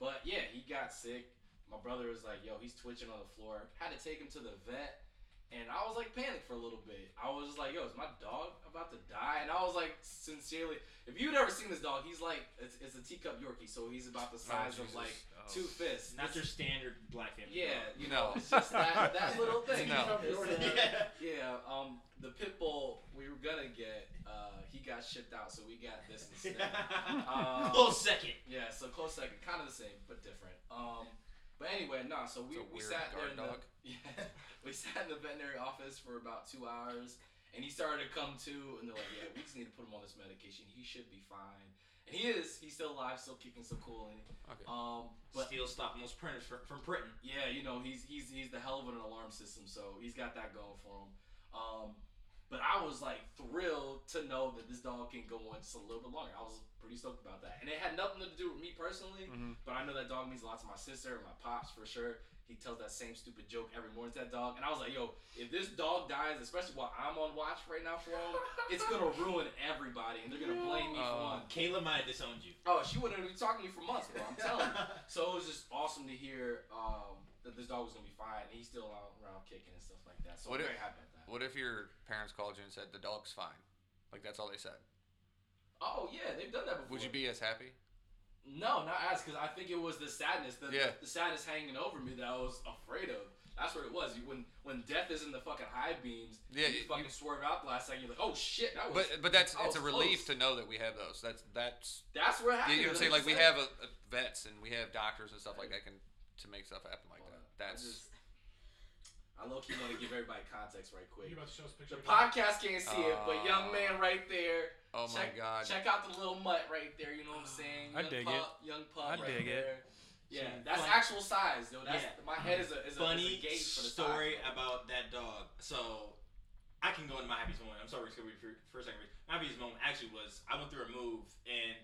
but yeah, he got sick. My brother was like, "Yo, he's twitching on the floor." Had to take him to the vet, and I was like panicked for a little bit. I was just like, "Yo, is my dog about to die?" And I was like, sincerely, if you'd ever seen this dog, he's like, it's, it's a teacup Yorkie, so he's about the size of like Oh. two fists. Not It's- your standard black family. yeah, dog. you know, it's just that, that little thing. No. It's, uh, Yeah. yeah, um, the pit bull we were gonna get, uh, he got shipped out, so we got this instead. Um, Close second. yeah, so close second, kind of the same but different. Um, but anyway, no, so we, we sat there guard in the yeah, we sat in the veterinary office for about two hours, and he started to come to, and they're like, yeah, we just need to put him on this medication. He should be fine, and he is. He's still alive, still kicking, still cooling. okay. Um, but Steel stopping those printers from, from printing. yeah, you know, he's he's he's the hell of an alarm system, so he's got that going for him. Um, But I was like thrilled to know that this dog can go on just a little bit longer. I was pretty stoked about that, and it had nothing to do with me personally. Mhm. But I know that dog means a lot to my sister and my pops for sure. He tells that same stupid joke every morning to that dog, and I was like, "Yo, if this dog dies, especially while I'm on watch right now for him, it's gonna ruin everybody, and they're gonna blame me for Oh. one." Kayla might have disowned you. Oh, she wouldn't have been talking to me for months, bro. I'm telling you. So it was just awesome to hear um, that this dog was gonna be fine. And he's still around kicking and stuff like that. So What I'm if- very happy about that. What if your parents called you and said the dog's fine? Like that's all they said. Oh yeah, they've done that before. Would you be as happy? No, not as because I think it was the sadness, the, Yeah. the sadness hanging over me that I was afraid of. That's what it was. You, when when death is in the fucking high beams, Yeah, you you- fucking swerve out the last second. You're like, oh shit, that was. But but that's it's a was relief close. to know that we have those. That's that's That's where it you, happened. you know what I'm saying. Like we have a, a vets and we have doctors and stuff like that can to make stuff happen like Hold that. I That's just- I low key want to give everybody context right quick. You about to show us a picture? The podcast can't see it, but oh. young Oh. man right there. oh my check, god. Check out the little mutt right there. You know what I'm saying? I Young dig pup, Young pup. I right dig it. there. Yeah, Some that's fun- actual size, though. That's Yeah. my head is a is a, Funny is a gauge for the story size, about that dog. So I can go into my happiest moment. I'm sorry, Rick, for, for a second. My happiest moment actually was I went through a move, and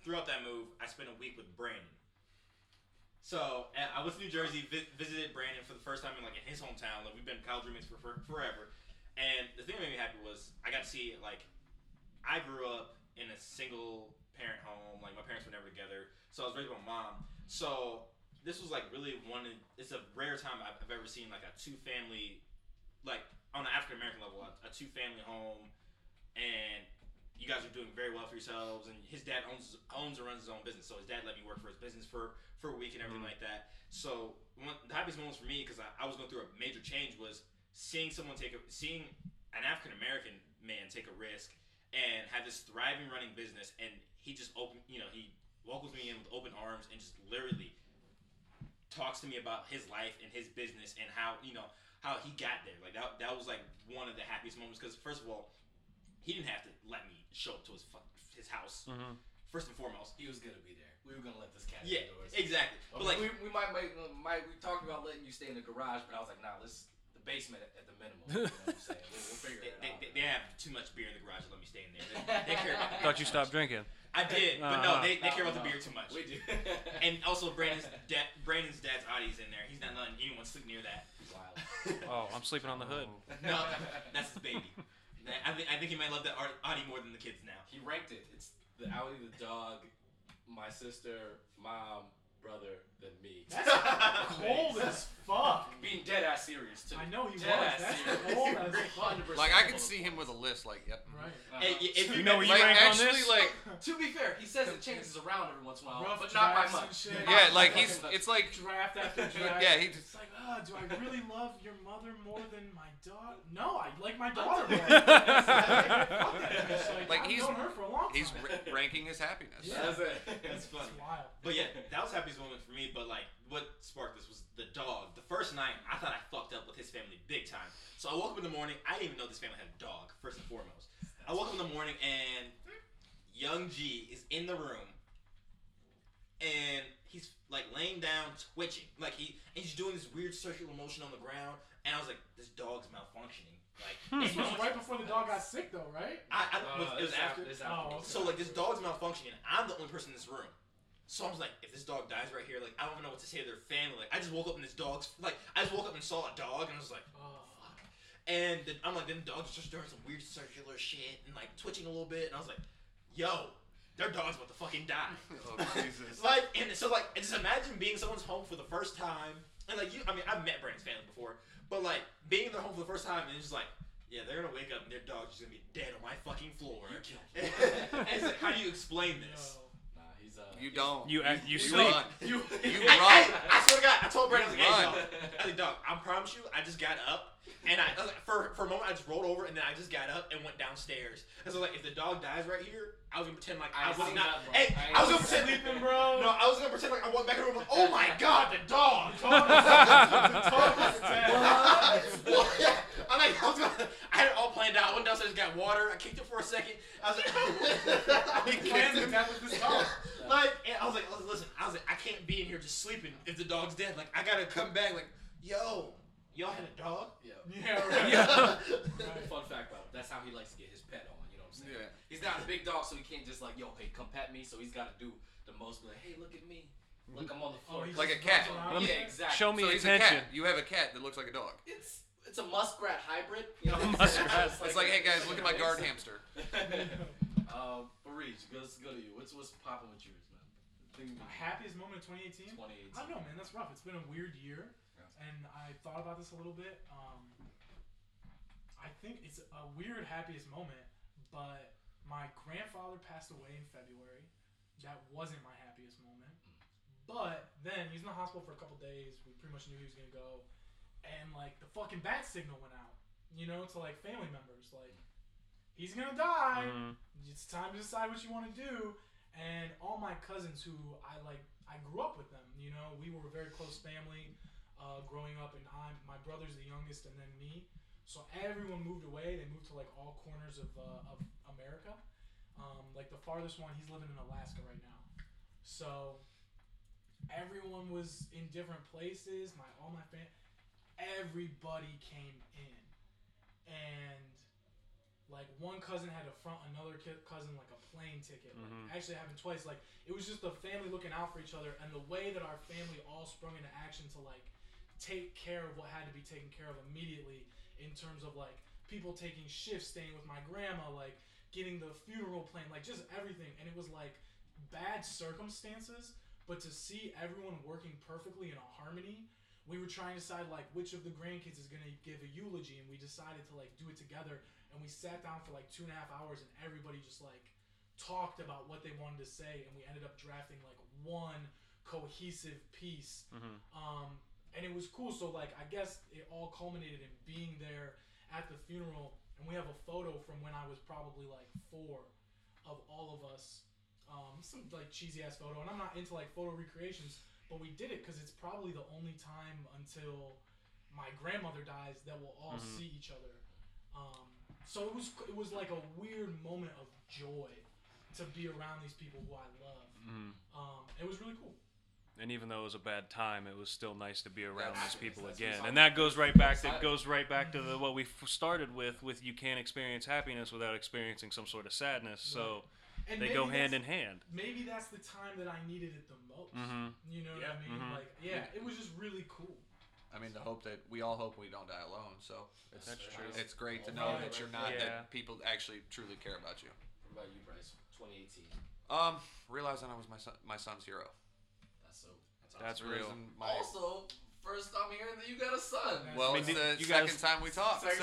throughout that move, I spent a week with Brandon. So I went to New Jersey, vi- visited Brandon for the first time in like in his hometown. Like we've been college roommates for, for forever, and the thing that made me happy was I got to see like I grew up in a single parent home. Like my parents were never together, so I was raised by my mom. So this was like really one. It's a rare time I've, I've ever seen like a two family, like on an African American level, a, a two family home, and you guys are doing very well for yourselves. And his dad owns owns and runs his own business, so his dad let me work for his business for for a week and everything like that. So one, the happiest moments for me because I, I was going through a major change was seeing someone take a seeing an African American man take a risk and have this thriving running business and he just open you know he welcomes me in with open arms and just literally talks to me about his life and his business and how you know how he got there like that, that was like one of the happiest moments because first of all he didn't have to let me show up to his his house Mhm. First and foremost He was gonna be there. We were gonna let this cat yeah indoors. exactly But but like we, we might make might we talked about letting you stay in the garage, but I was like, nah, let's the basement at, at the minimum. You know what I'm saying? We'll, we'll figure they, it they, out. they, they have too much beer in the garage to let me stay in there they, they care about the Thought you beer too stopped much. drinking. I did but no Uh-huh. they, they care No, about the beer too much we do. and also Brandon's dad Brandon's dad's Audi's in there he's not letting anyone sleep near that Wild. Oh, I'm sleeping on the hood. No, that's his baby. I think I think he might love that Ar- Audie more than the kids now. He ranked it. It's the Audi, the dog, my sister, mom, brother, than me. That's cold as fuck. Being dead ass serious too. I know he was. Dead ass That's serious. cold as fuck. 100% like I could see him with a list. Like yep. Right. Uh-huh. Hey, y- if You know where you Like rank on actually, this? like To be fair, he says it changes around every once in a while, Rough but not by drafts and much. shit. yeah, like he's it's like Draft after draft. yeah he It's like, ah, do I really love your mother more than my daughter? No, I like my daughter more. Fuck that bitch. Like, I've he's- known her for a long time. he's ra- ranking his happiness. Yeah. That's it. That's funny. It's wild. But yeah, that was happiest moment for me. But like, what sparked this was the dog. The first night, I thought I fucked up with his family big time. So I woke up in the morning. I didn't even know this family had a dog. First and foremost, I woke up in the morning and young G is in the room, and he's like laying down, twitching, like he and he's doing this weird circular motion on the ground. And I was like, this dog's malfunctioning. Like, This was right before the dog got sick, though, right? I, I, Uh, it was it's after. it's Oh, So like this dog's malfunctioning. I'm the only person in this room. So I was like, if this dog dies right here, like I don't even know what to say to their family. Like I just woke up and this dog's like I just woke up and saw a dog and I was like, Oh. fuck. And then I'm like, then the dog's just doing some weird circular shit and like twitching a little bit, and I was like, yo, their dog's about to fucking die. Oh Jesus. like and so like and just imagine being someone's home for the first time and like you I mean I've met Brandon's family before but like being in their home for the first time and it's just like yeah they're gonna wake up and their dog's just gonna be dead on my fucking floor and it's like how do you explain this Yo. Nah, he's uh. You he's- you, You sleep. run. You. You run. I, I swear to God I told Brandon I was like, hey dog I was like dog I promise you I just got up and I, I was for for a moment I just rolled over and then I just got up and went downstairs and so like if the dog dies right here I was gonna pretend like I, I was not that, hey I I was gonna pretend Sleeping, bro. no, I was gonna pretend like I went back in the room like, oh my god, the dog! Well, yeah, I'm like, I was gonna, I had it all planned out. I went downstairs, got water, I kicked it for a second. I was like, He planned to death with this dog. like, and I was like, listen, I was like, I can't be in here just sleeping if the dog's dead. Like, I gotta come back. Like, yo, y'all had a dog? Yeah. Yeah, right. Yeah. Right. Fun fact about that's how he likes to get his pet on. You know what I'm saying? Yeah. He's not a big dog, so he can't just like, yo, hey, come pet me. So he's got to do the most. Like, hey, look at me. Look, I'm on the Oh, floor. he Like a cat. runs around Let me- there? yeah, exactly. Show me So he's a attention. cat. You have a cat that looks like a dog. It's it's a muskrat hybrid. You know A what I'm saying? muskrat. It's like, hey guys, look at my guard hamster. um, Fareed, let's go to you. What's what's popping with yours, man? Thing- My happiest moment of 2018? 2018. I don't know, man. That's rough. It's been a weird year, Yeah. And I thought about this a little bit. Um, I think it's a weird happiest moment, but my grandfather passed away in February. That wasn't my happiest moment. But then he's in the hospital for a couple days. We pretty much knew he was gonna go, and like the fucking bat signal went out. You know, to like family members, like he's gonna die Mhm. it's time to decide what you want to do. And all my cousins who I like, I grew up with them. You know, we were a very close family uh, growing up, and I'm my brother's the youngest, and then me. So everyone moved away. They moved to like all corners of uh, of America. Um, like the farthest one, he's living in Alaska right now. So everyone was in different places. My all my fam, everybody came in, and like one cousin had to front another ki- cousin like a plane ticket. Like, Mhm. actually happened twice. Like it was just the family looking out for each other, and the way that our family all sprung into action to like take care of what had to be taken care of immediately in terms of like people taking shifts, staying with my grandma, like getting the funeral plan, like just everything. And it was like bad circumstances, but to see everyone working perfectly in a harmony. We were trying to decide like which of the grandkids is gonna give a eulogy, and we decided to like do it together. And we sat down for like two and a half hours, and everybody just like talked about what they wanted to say, and we ended up drafting like one cohesive piece Mhm. um, and it was cool. So like, I guess it all culminated in being there at the funeral, and we have a photo from when I was probably like four, of all of us. Um, some like cheesy ass photo, and I'm not into like photo recreations, but we did it because it's probably the only time until my grandmother dies that we'll all Mhm. see each other. Um, so it was it was like a weird moment of joy to be around these people who I love. Mhm. Um, it was really cool. And even though it was a bad time, it was still nice to be around That's these people That's again. what's And that goes right back. That goes right back to the, what we f- started with. With you can't experience happiness without experiencing some sort of sadness. So And they maybe go hand in that's- hand. maybe that's the time that I needed it the most. Mhm. You know Yeah. what I mean? Mhm. Like, yeah, it was just really cool. I mean, the hope that we all hope we don't die alone. So it's That's That's true. it's great to know yeah. that you're not Yeah. that people actually truly care about you. What about you, Bryce? 2018. Um, realizing I was my son, my son's hero. That's so. That's awesome. That's real. My- Also, first time hearing that you got a son. well, I mean, it's the you second guys- time we talked, so it's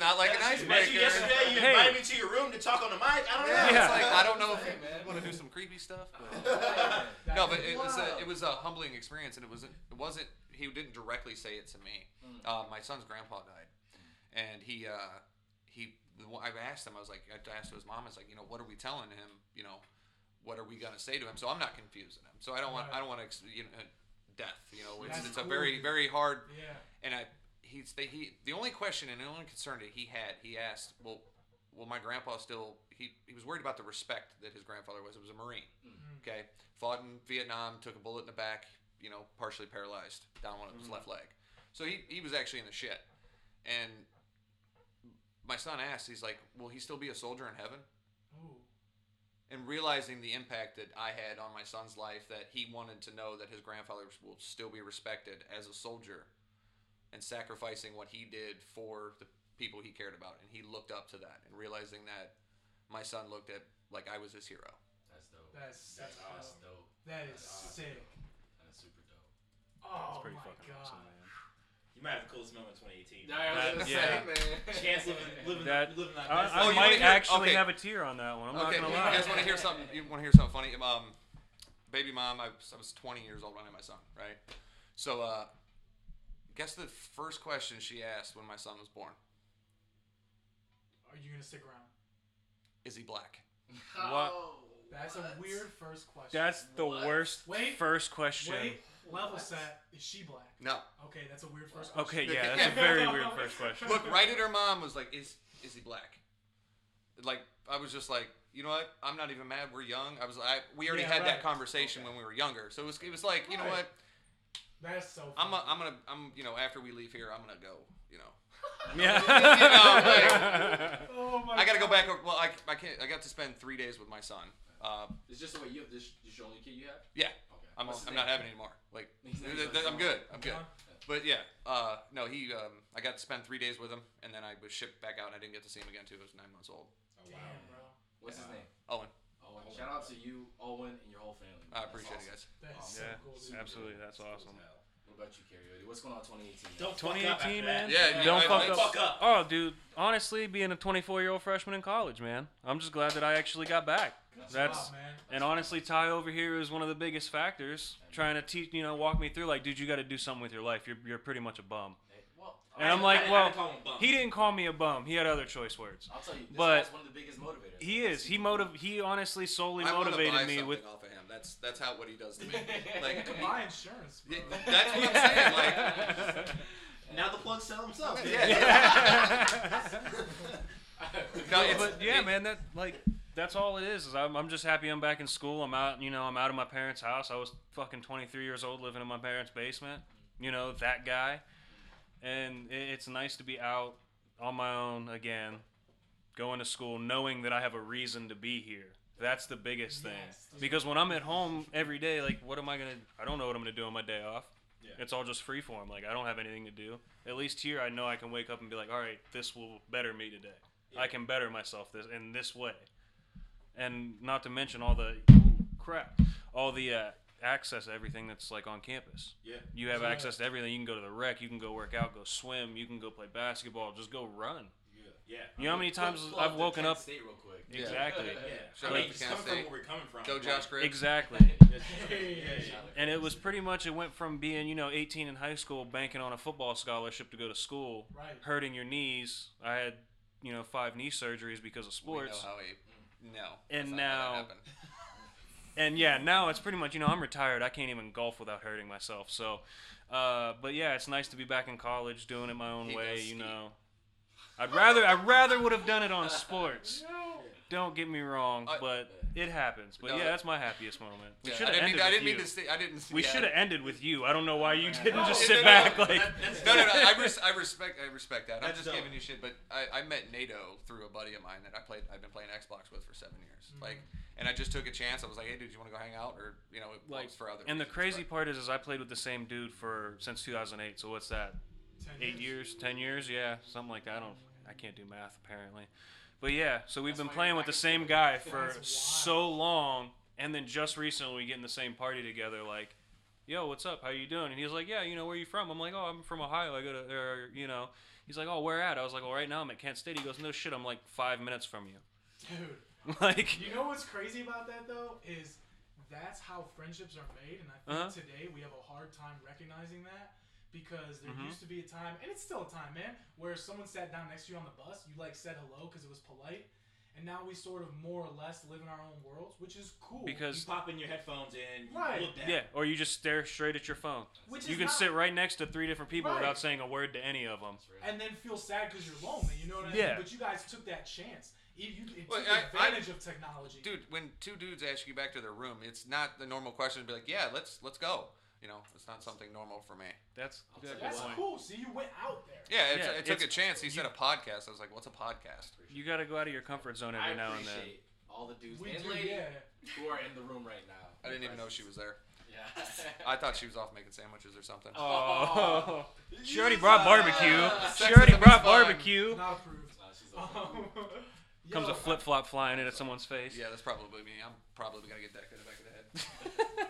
not like an Imagine icebreaker. yesterday you Hey. invited me to your room to talk on the mic. I don't know. Yeah, Yeah. it's like I don't know if Hey, you want to do some creepy stuff. But... That no, but it was a, it was a humbling experience, and it wasn't it wasn't he didn't directly say it to me. Mm. Uh, my son's grandpa died, and he uh, he the one- I asked him I was like I asked his mom I was like you know what are we telling him you know what are we gonna say to him? So I'm not confusing him. So I don't want I don't want to you know death you know it's, That's it's a very very hard Yeah. and I he's the, he the only question and the only concern that he had he asked well well my grandpa still he, he was worried about the respect that his grandfather was. It was a marine Mhm. okay? Fought in vietnam took a bullet in the back you know partially paralyzed down one of his left leg. So he, he was actually in the shit. And my son asked he's like will he still be a soldier in heaven. And realizing the impact that I had on my son's life, that he wanted to know that his grandfather will still be respected as a soldier and sacrificing what he did for the people he cared about. And he looked up to that and realizing that my son looked at like I was his hero. That's dope. That's sick. That's bro. awesome. dope. That is That's awesome. sick. That's super dope. Oh It's pretty my fucking god. awesome, man. You might have the coolest moment in 2018. I was gonna yeah. say, man. Chance living, living, That- living that I, best I Oh, life. you might hear- actually okay. have a tear on that one. I'm okay, not gonna lie. You guys want to hear something? You want to hear something funny? Um, baby mom, I was, I was 20 years old when I had my son, right? So, uh, guess the first question she asked when my son was born: Are you gonna stick around? Is he black? What? Oh, That's a weird first question. That's the What? worst Wait, first question. Wait, level What? set. Is she black? No. Okay, that's a weird first question. Okay, yeah, that's a very weird first question. Look, right at her mom was like, "Is is he black?" Like I was just like, you know what? I'm not even mad. We're young. I was I we already Yeah, had that right. conversation when we were younger, so it was it was like, you know what? That's so. I'm funny. a, I'm gonna I'm you know after we leave here, I'm gonna go. You know, Yeah. Oh my I got to go back. Well, I, I can't. I got to spend three days with my son. Uh, It's just the way you have this. This your only kid you have? yeah, Okay. I'm, What's his I'm name? not having any more. Like, He's th- th- I'm good. I'm good. But yeah, uh, no, he. Um, I got to spend three days with him, and then I was shipped back out, and I didn't get to see him again until he was nine months old. Oh, Damn, bro. What's his name? Owen, Owen. Shout out to you, Owen, and your whole family. I That's appreciate awesome. it, guys. That's Yeah, so cool, dude. absolutely. That's awesome. What about you, Karaoke? What's going on 2018? Don't fuck up 2018, after man. that. Yeah, Don't I- fuck I- up. Fuck up. Oh, dude. Honestly, being a 24 year old freshman in college, man, I'm just glad that I actually got back. Good That's job, man. and honestly, Ty over here is one of the biggest factors. Trying to teach, you know, walk me through like, dude, you got to do something with your life. You're you're pretty much a bum. Well, And I- I'm like, I didn't- I well, didn't call him a bum. he didn't call me a bum. He had other choice words. I'll tell you, this but guy's one of the biggest motivators. He is. He motiv- He honestly solely I wanna motivated buy me something with. off of him. That's that's how what he does to me. Like, can buy insurance, bro. That's what I'm saying. Like, Now the plug sell himself. no, but yeah, it- man, that like that's all it is. is I'm, I'm just happy I'm back in school. I'm out, you know, I'm out of my parents' house. I was fucking 23 years old living in my parents' basement. You know, that guy. And it, it's nice to be out on my own again, going to school, knowing that I have a reason to be here. That's the biggest thing. Yes. Because when I'm at home every day, like, what am I gonna? I don't know what I'm gonna do on my day off. Yeah. It's all just free form. Like I don't have anything to do. At least here, I know I can wake up and be like, all right, this will better me today. I can better myself this in this way. And not to mention all the ooh, crap, all the uh, access to everything that's like on campus. Yeah. You have Yeah. access to everything. You can go to the rec. You can go work out. Go swim. You can go play basketball. Just go run. Yeah. You know how many times Plug- I've woken up? State real quick. Yeah. Exactly. Yeah. Shout I mean, to coming from where we're coming from. Go Josh Griggs. Exactly. Hey, hey. And it was pretty much it went from being you know 18 in high school, banking on a football scholarship to go to school, Right. hurting your knees. I had you know five knee surgeries because of We know sports. how he. No. And that's not how that now- and yeah, now it's pretty much you know I'm retired. I can't even golf without hurting myself. So, uh, but yeah, it's nice to be back in college, doing it my own He way. You know, I'd rather I rather would have done it on sports. Don't get me wrong, I- but it happens. But No, yeah, that- that's my happiest moment. We Yeah, should I have didn't ended mean, I with didn't mean you. to say. I didn't. We yeah. should have ended with you. I don't know why you didn't just sit no, no, back no, like. That's No, no, no. I, res- I respect. I respect that. I'm That's just dope. giving you shit. But I, I met NATO through a buddy of mine that I played. I've been playing Xbox with for seven years. Mm-hmm. Like, and I just took a chance. I was like, hey, dude, do you want to go hang out? Or you know, it Like, was for other. And the reasons, crazy but- part is, is I played with the same dude for since 2008. So what's that? Ten Eight years, ten years? Yeah, something like that. I don't. I can't do math apparently. But yeah, so we've That's been playing with the same guy for so long, and then just recently we get in the same party together. Like, yo, what's up? How you doing? And he's like, yeah, you know, where you from? I'm like, oh, I'm from Ohio. I go to, or, you know. He's like, oh, where at? I was like, well, right now I'm at Kent State. He goes, no shit, I'm like five minutes from you. Dude. like, You know what's crazy about that though is that's how friendships are made, and I think Uh-huh. today we have a hard time recognizing that because there Mhm. used to be a time, and it's still a time, man, where someone sat down next to you on the bus, you like said hello because it was polite, and now we sort of more or less live in our own worlds, which is cool. because You pop in your headphones and You Right. Look down. Yeah, or you just stare straight at your phone. which You is can not- sit right next to three different people Right. without saying a word to any of them. And then feel sad because you're lonely. You know what I Yeah. mean? But you guys took that chance. You, you it Well, took I- I- advantage of technology. dude, when two dudes ask you back to their room, it's not the normal question to be like, yeah, let's let's go. You know, it's not something normal for me. That's oh, I'll good take that's cool. See, you went out there. Yeah, it, Yeah, it took a chance. He said a podcast. I was like, what's a podcast? You got to go out of your comfort zone every I now and then. appreciate all the dudes We and do, ladies yeah. who are in the room right now. I didn't even know she was there. Yeah. I thought she was off making sandwiches or something. Oh, she already brought barbecue. She already brought barbecue. Not approved. Nah, she's. Comes a flip flop flying in at someone's face. Yeah, that's probably me. I'm probably gonna get that in the back of the head.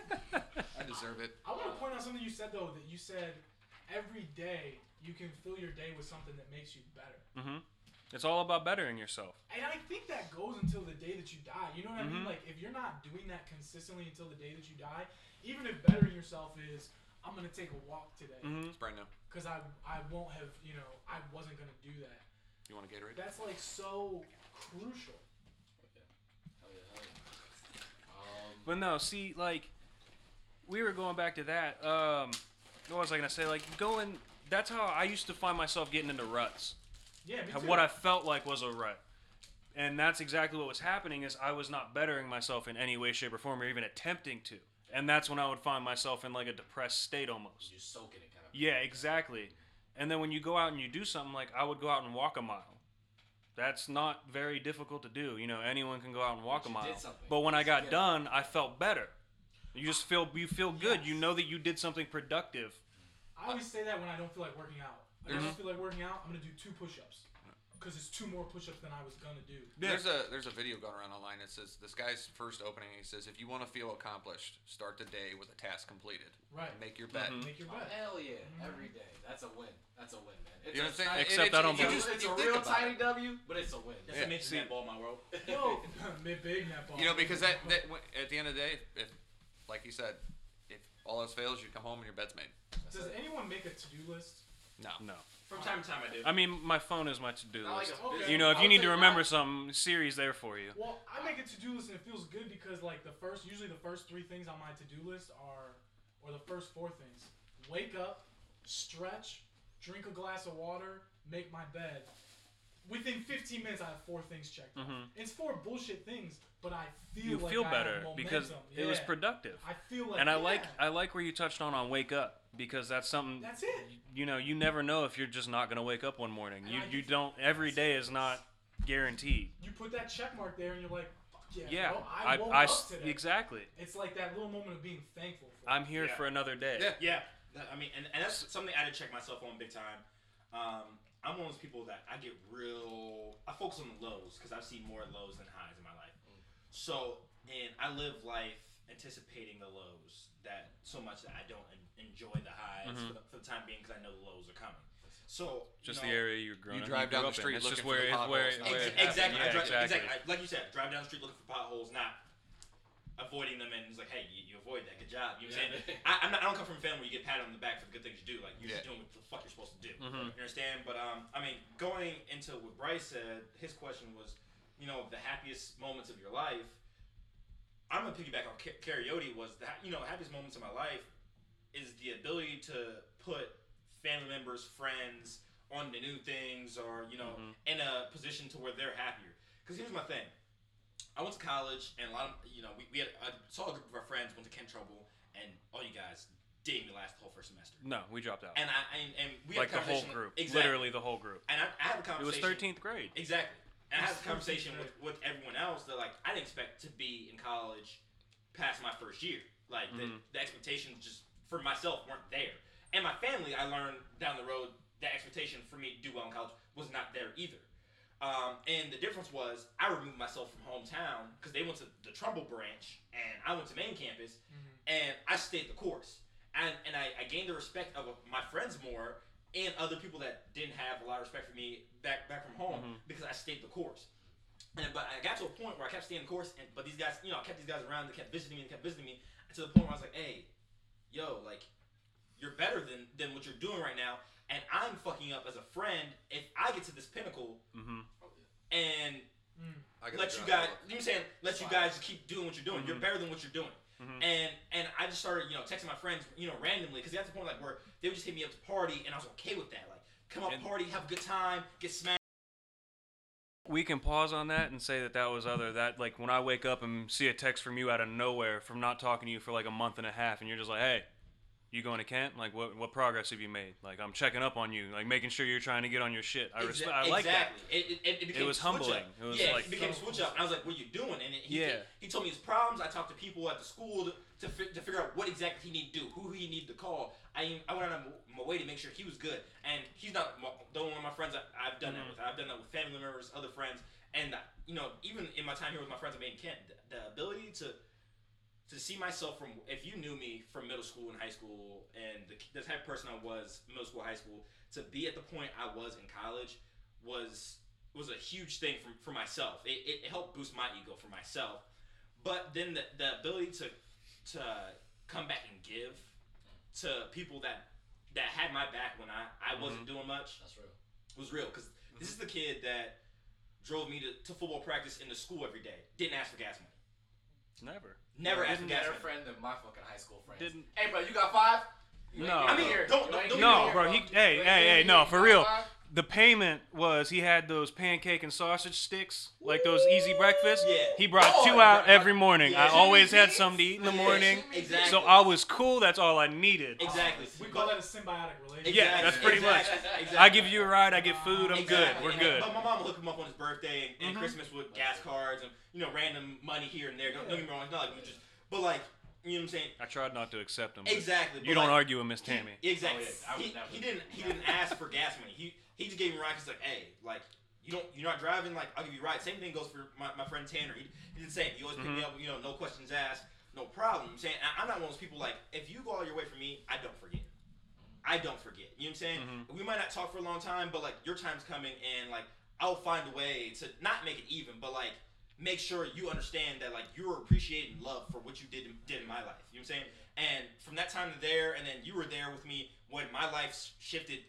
I deserve it. I want to point out something you said though. That you said every day you can fill your day with something that makes you better. hmm It's all about bettering yourself. And I think that goes until the day that you die. You know what I mean? Mhm. Like if you're not doing that consistently until the day that you die, even if bettering yourself is I'm gonna take a walk today hmm It's brand new. because I I won't have you know I wasn't gonna do that. You want a Gatorade? That's like so crucial. Hell yeah, hell yeah. Um, But no, see, like, we were going back to that. Um, what was I gonna say? Like, going. That's how I used to find myself getting into ruts. Yeah, me too. What I felt like was a rut. And that's exactly what was happening is I was not bettering myself in any way, shape, or form, or even attempting to. And that's when I would find myself in like a depressed state almost. you're soaking it kind of. Yeah, exactly. And then when you go out and you do something like I would go out and walk a mile. That's not very difficult to do. You know, anyone can go out and walk But a you did mile. But when I got Yeah. done, I felt better. You just feel you feel good. You know that you did something productive. I always say that when I don't feel like working out. Like, I don't feel like working out. I'm gonna do two push-ups because it's two more push-ups than I was gonna do. There's a there's a video going around online that says this guy's first opening. He says if you want to feel accomplished, start the day with a task completed. Right. Make your bed. Mhm. Make your Oh, hell yeah, every day. That's a win. That's a win, man. It's You know a what I'm saying? Except It- I don't you believe- just- It's you a real tiny it. W, but it's a win. That's Yeah. the major See- netball, my world. Yo, big big netball. You know, because that, that at the end of the day, if like you said, if all else fails, you come home and your bed's made. Does anyone make a to-do list? No. No. From time to time, I do. I mean, my phone is my to-do Not like list. a Okay. You know, if I you would need say to not- remember something, Siri's there for you. Well, I make a to-do list and it feels good because like the first, usually the first three things on my to-do list are, or the first four things: wake up, stretch, drink a glass of water, make my bed. Within 15 minutes, I have four things checked. off. Mhm. It's four bullshit things, but I feel You like feel I better have because momentum. it was productive. I feel like, and I yeah, like I like where you touched on on wake up because that's something That's it. you know you never know if you're just not gonna wake up one morning. And You you don't every day is not guaranteed. You put that check mark there, and you're like, yeah, Yeah, bro, I, I, woke I up today. exactly. It's like that little moment of being thankful. For I'm here Yeah. for another day. Yeah. Yeah, I mean, and, and that's something I had to check myself on big time. Um, I'm one of those people that I get real. I focus on the lows because I've seen more lows than highs in my life. So, and I live life anticipating the lows that so much that I don't en- enjoy the highs Mhm. for, the, for the time being because I know the lows are coming. So, Just you the area you're growing You up- drive grew down the street It's looking just for where the it- where it- potholes. where Ex- exactly. Yeah, I drive, exactly. exactly. I- Like you said, drive down the street looking for potholes, not avoiding them, and it's like, hey, you, you avoid that. Good job. You know what I'm saying? I, I'm not, I don't come from a family where you get patted on the back for the good things you do. Like you're just doing what the fuck you're supposed to do. Mhm. You understand? But um, I mean, going into what Bryce said, his question was, you know, the happiest moments of your life. I'm gonna piggyback on Ka- karaoke. Was that you know happiest moments of my life is the ability to put family members, friends on to new things, or you know, Mhm. in a position to where they're happier. Because here's my thing. I went to college, and a lot of you know, we, we had I saw a group of our friends went to Kent Trumbull, and all you guys didn't even last the whole first semester. No, we dropped out. And I and, and we like had the whole conversation- group. exactly. Literally the whole group. And I, I had a It was conversation. 13th grade. Exactly. And I had a conversation with, with everyone else that like I didn't expect to be in college past my first year. Like the, Mhm. the expectations just for myself weren't there. And my family, I learned down the road that expectation for me to do well in college was not there either. Um, and the difference was I removed myself from hometown because they went to the Trumbull branch and I went to main campus and I stayed the course. And, and I, I gained the respect of my friends more and other people that didn't have a lot of respect for me back back from home Mhm. because I stayed the course. And but I got to a point where I kept staying the course, and but these guys, you know, I kept these guys around. They kept visiting me, and kept visiting me, to the point where I was like, "Hey, yo, like, you're better than than what you're doing right now, and I'm fucking up as a friend. If I get to this pinnacle Mm-hmm. and mm. let you guys. You know I'm saying, let you guys keep doing what you're doing. You're Mhm. better than what you're doing. Mhm. And and I just started, you know, texting my friends, you know, randomly because that's the point like where they would just hit me up to party, and I was okay with that. Like, come up, And- party, have a good time, get smashed. We can pause on that and say that that was other that like when I wake up and see a text from you out of nowhere from not talking to you for like a month and a half and you're just like, "Hey, you going to Kent? Like what what progress have you made? Like I'm checking up on you, like making sure you're trying to get on your shit." I respect I like that. exactly. It, it, it, became was humbling. Up. It was yeah, like- it became switch up, and I was like, "What are you doing?" And he, Yeah. he told me his problems. I talked to people at the school to, to, fi- to figure out what exactly he needed to do, who he needed to call. I I went out of my way to make sure he was good, and he's not the only one of my friends I, I've done that Mhm. with. I've done that with family members, other friends, and uh, you know, even in my time here with my friends at main Kent, the, the ability to to see myself from if you knew me from middle school and high school and the, the type of person I was middle school high school to be at the point I was in college was was a huge thing for, for myself. It, it helped boost my ego for myself. But then the, the ability to to come back and give to people that that had my back when I, I wasn't mm-hmm. doing much That's real. was real. Because mm-hmm. this is the kid that drove me to, to football practice in the school every day. Didn't ask for gas money. Never. Never asked for Didn't better money friend than my fucking high school friends. Didn't- Hey, bro, you got five? You No. ain't I getting mean, here. don't- You don't- don't getting No, here, bro, he- hey, You hey, hey, no, for You got real. Five? the payment was he had those pancake and sausage sticks, like those easy breakfast. Yeah. He brought Oh, two out right, every morning. yeah. I always had something to eat in the Yeah, morning. exactly. So I was cool. That's all I needed. Exactly. We call that a symbiotic relationship. Yeah, that's pretty much. Exactly. I give you a ride, I get food. I'm Exactly. good. We're And- good. But my mom would hook him up on his birthday and, and Mhm. Christmas with gas cards and you know random money here and there. Don't, don't get me wrong, it's not like we just, but like you know what I'm saying. I tried not to accept them. but Exactly. You but don't like, argue with Miss Tammy. Exactly. Oh, yeah, I would he, never- he didn't he didn't ask for gas money. He he just gave me a ride. He's like, hey, like you don't you're not driving. Like I'll give you a ride. Same thing goes for my, my friend Tanner. He, he did the same. He always picked me Mm-hmm. up. You know, no questions asked, no problem. I'm saying I, I'm not one of those people like if you go all your way for me, I don't forget. I don't forget. You know what I'm saying? Mm-hmm. We might not talk for a long time, but like your time's coming, and like I'll find a way to not make it even, but like make sure you understand that like you're appreciating love for what you did did in my life. You know what I'm saying? And from that time to there, and then you were there with me when my life shifted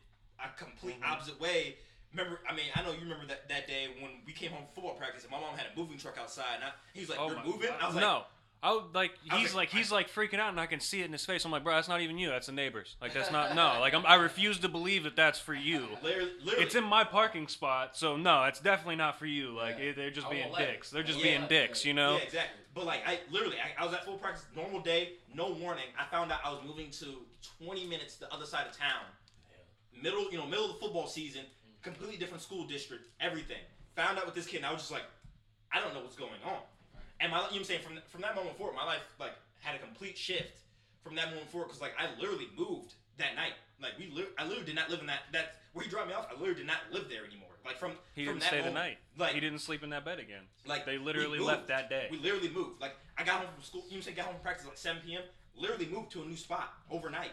a complete Mm-hmm. opposite way. Remember, I mean, I know you remember that, that day when we came home from football practice and my mom had a moving truck outside. And I, he was like, Oh "You're moving?" God. I was like, no. I would like he's like, like he's like freaking out and I can see it in his face. I'm like, bro, that's not even you. That's the neighbors. Like that's not no. Like I'm, I refuse to believe that that's for you. Literally, literally. It's in my parking spot, so no, it's definitely not for you. Like Yeah. it- they're just I being won't let it. dicks. They're just Yeah. being dicks, you know. Yeah, exactly. But like, I literally, I, I was at full practice, normal day, no warning. I found out I was moving to 20 minutes the other side of town, middle, you know, middle of the football season, completely different school district, everything. Found out with this kid, and I was just like, I don't know what's going on. And my, you know what I'm saying, from from that moment forward, my life like had a complete shift from that moment forward, because like I literally moved that night. Like we, li- I literally did not live in that that where he dropped me off. I literally did not live there anymore. Like from He from didn't that stay the night. Like he didn't sleep in that bed again. like They literally moved. left that day. We literally moved. Like I got home from school. You know, say got home from practice at like 7 p.m. Literally moved to a new spot overnight.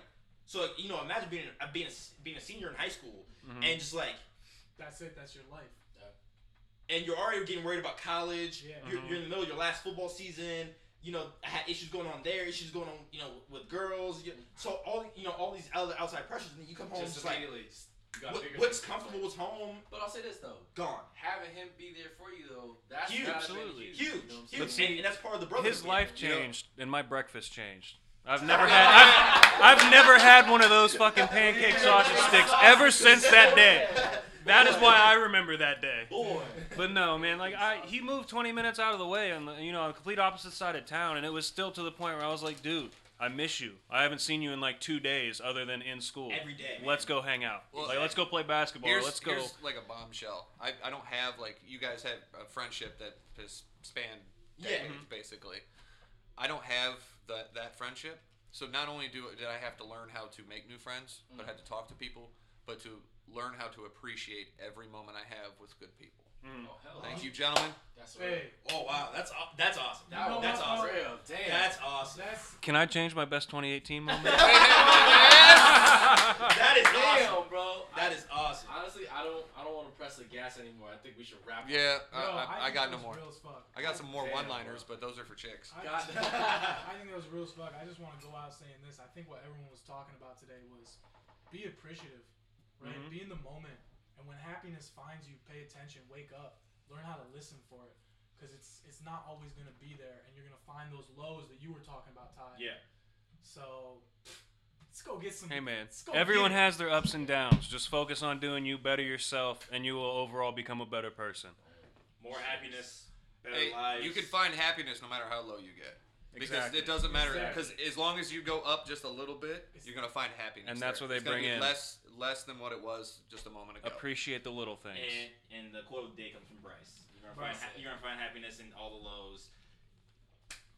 So like, you know, imagine being a, being a, being a senior in high school Mm-hmm. and just like, That's it. That's your life. and you're already getting worried about college. Yeah. You're, you're in the middle of your last football season. You know, I had issues going on there, issues going on, you know, with girls. So all you know, all these other outside pressures, and then you come home Just just, like, you got what, what's comfortable is home, But I'll say this though, gone. having him be there for you though, that's Huge. gotta be Absolutely. Huge, You know what I'm saying? and, and that's part of the brother. His life you know? changed and my breakfast changed. I've never had I've, I've never had one of those fucking pancake sausage sticks ever since that day. That is why I remember that day. Boy. But no, man, like I he moved 20 minutes out of the way on the you know on the complete opposite side of town, and it was still to the point where I was like, dude, I miss you. I haven't seen you in like two days other than in school. Every day, man. Let's go hang out. Well, like let's go play basketball. Here's, let's go. here's like a bombshell. I, I don't have like you guys have a friendship that has spanned Yeah. decades basically. I don't have that that friendship. So not only do did I have to learn how to make new friends, but I had to talk to people, but to learn how to appreciate every moment I have with good people. Oh, hell Thank you, gentlemen. That's real. Hey, Oh wow, that's aw- that's awesome. That was that's what, awesome. real. Damn. That's awesome. that's Can I change my best 2018 moment? That is awesome. Damn, bro. That I- is awesome. honestly, I don't, I don't want to press the gas anymore. I think we should wrap. up. Yeah, bro, I, I, I think got that no was more. Real as fuck. I got some more Damn, one-liners, bro. but those are for chicks. I, God. I think that was real as fuck. I just want to go out saying this. I think what everyone was talking about today was be appreciative, right? Mhm. Be in the moment, and when happiness finds you, pay attention, wake up, learn how to listen for it, because it's it's not always gonna be there, and you're gonna find those lows that you were talking about, Ty. Yeah. So let's go get some. Hey man, let's go everyone has their ups and downs. Just focus on doing you better yourself, and you will overall become a better person. More happiness, better Hey, lives. you can find happiness no matter how low you get. Because Exactly. it doesn't matter. Exactly. Because as long as you go up just a little bit, you're gonna find happiness. And that's there. what they It's gonna bring be in. Less, less than what it was just a moment ago. Appreciate the little things. And, and the quote of the day comes from Bryce. You're gonna find Bryce. ha- you're gonna find happiness in all the lows.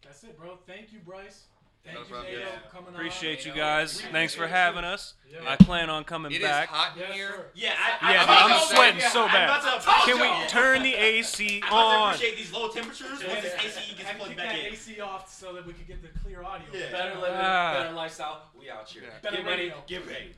That's it, bro. Thank you, Bryce. Thank No you, problem. Nato, Yeah. coming Appreciate on. you guys. yeah, Thanks for having us. Yeah. I plan on coming It is back. hot in Yes, here. sir. Yeah, I, I, Yeah, I'm I'm sweating yeah, so bad. Can we apologize. turn the AC I'm about to on? appreciate these low temperatures once this AC gets plugged back in. AC off so that we can get the clear audio. Yeah. Better living, Ah. better lifestyle. We out here. Yeah. Better Get ready, radio. get ready.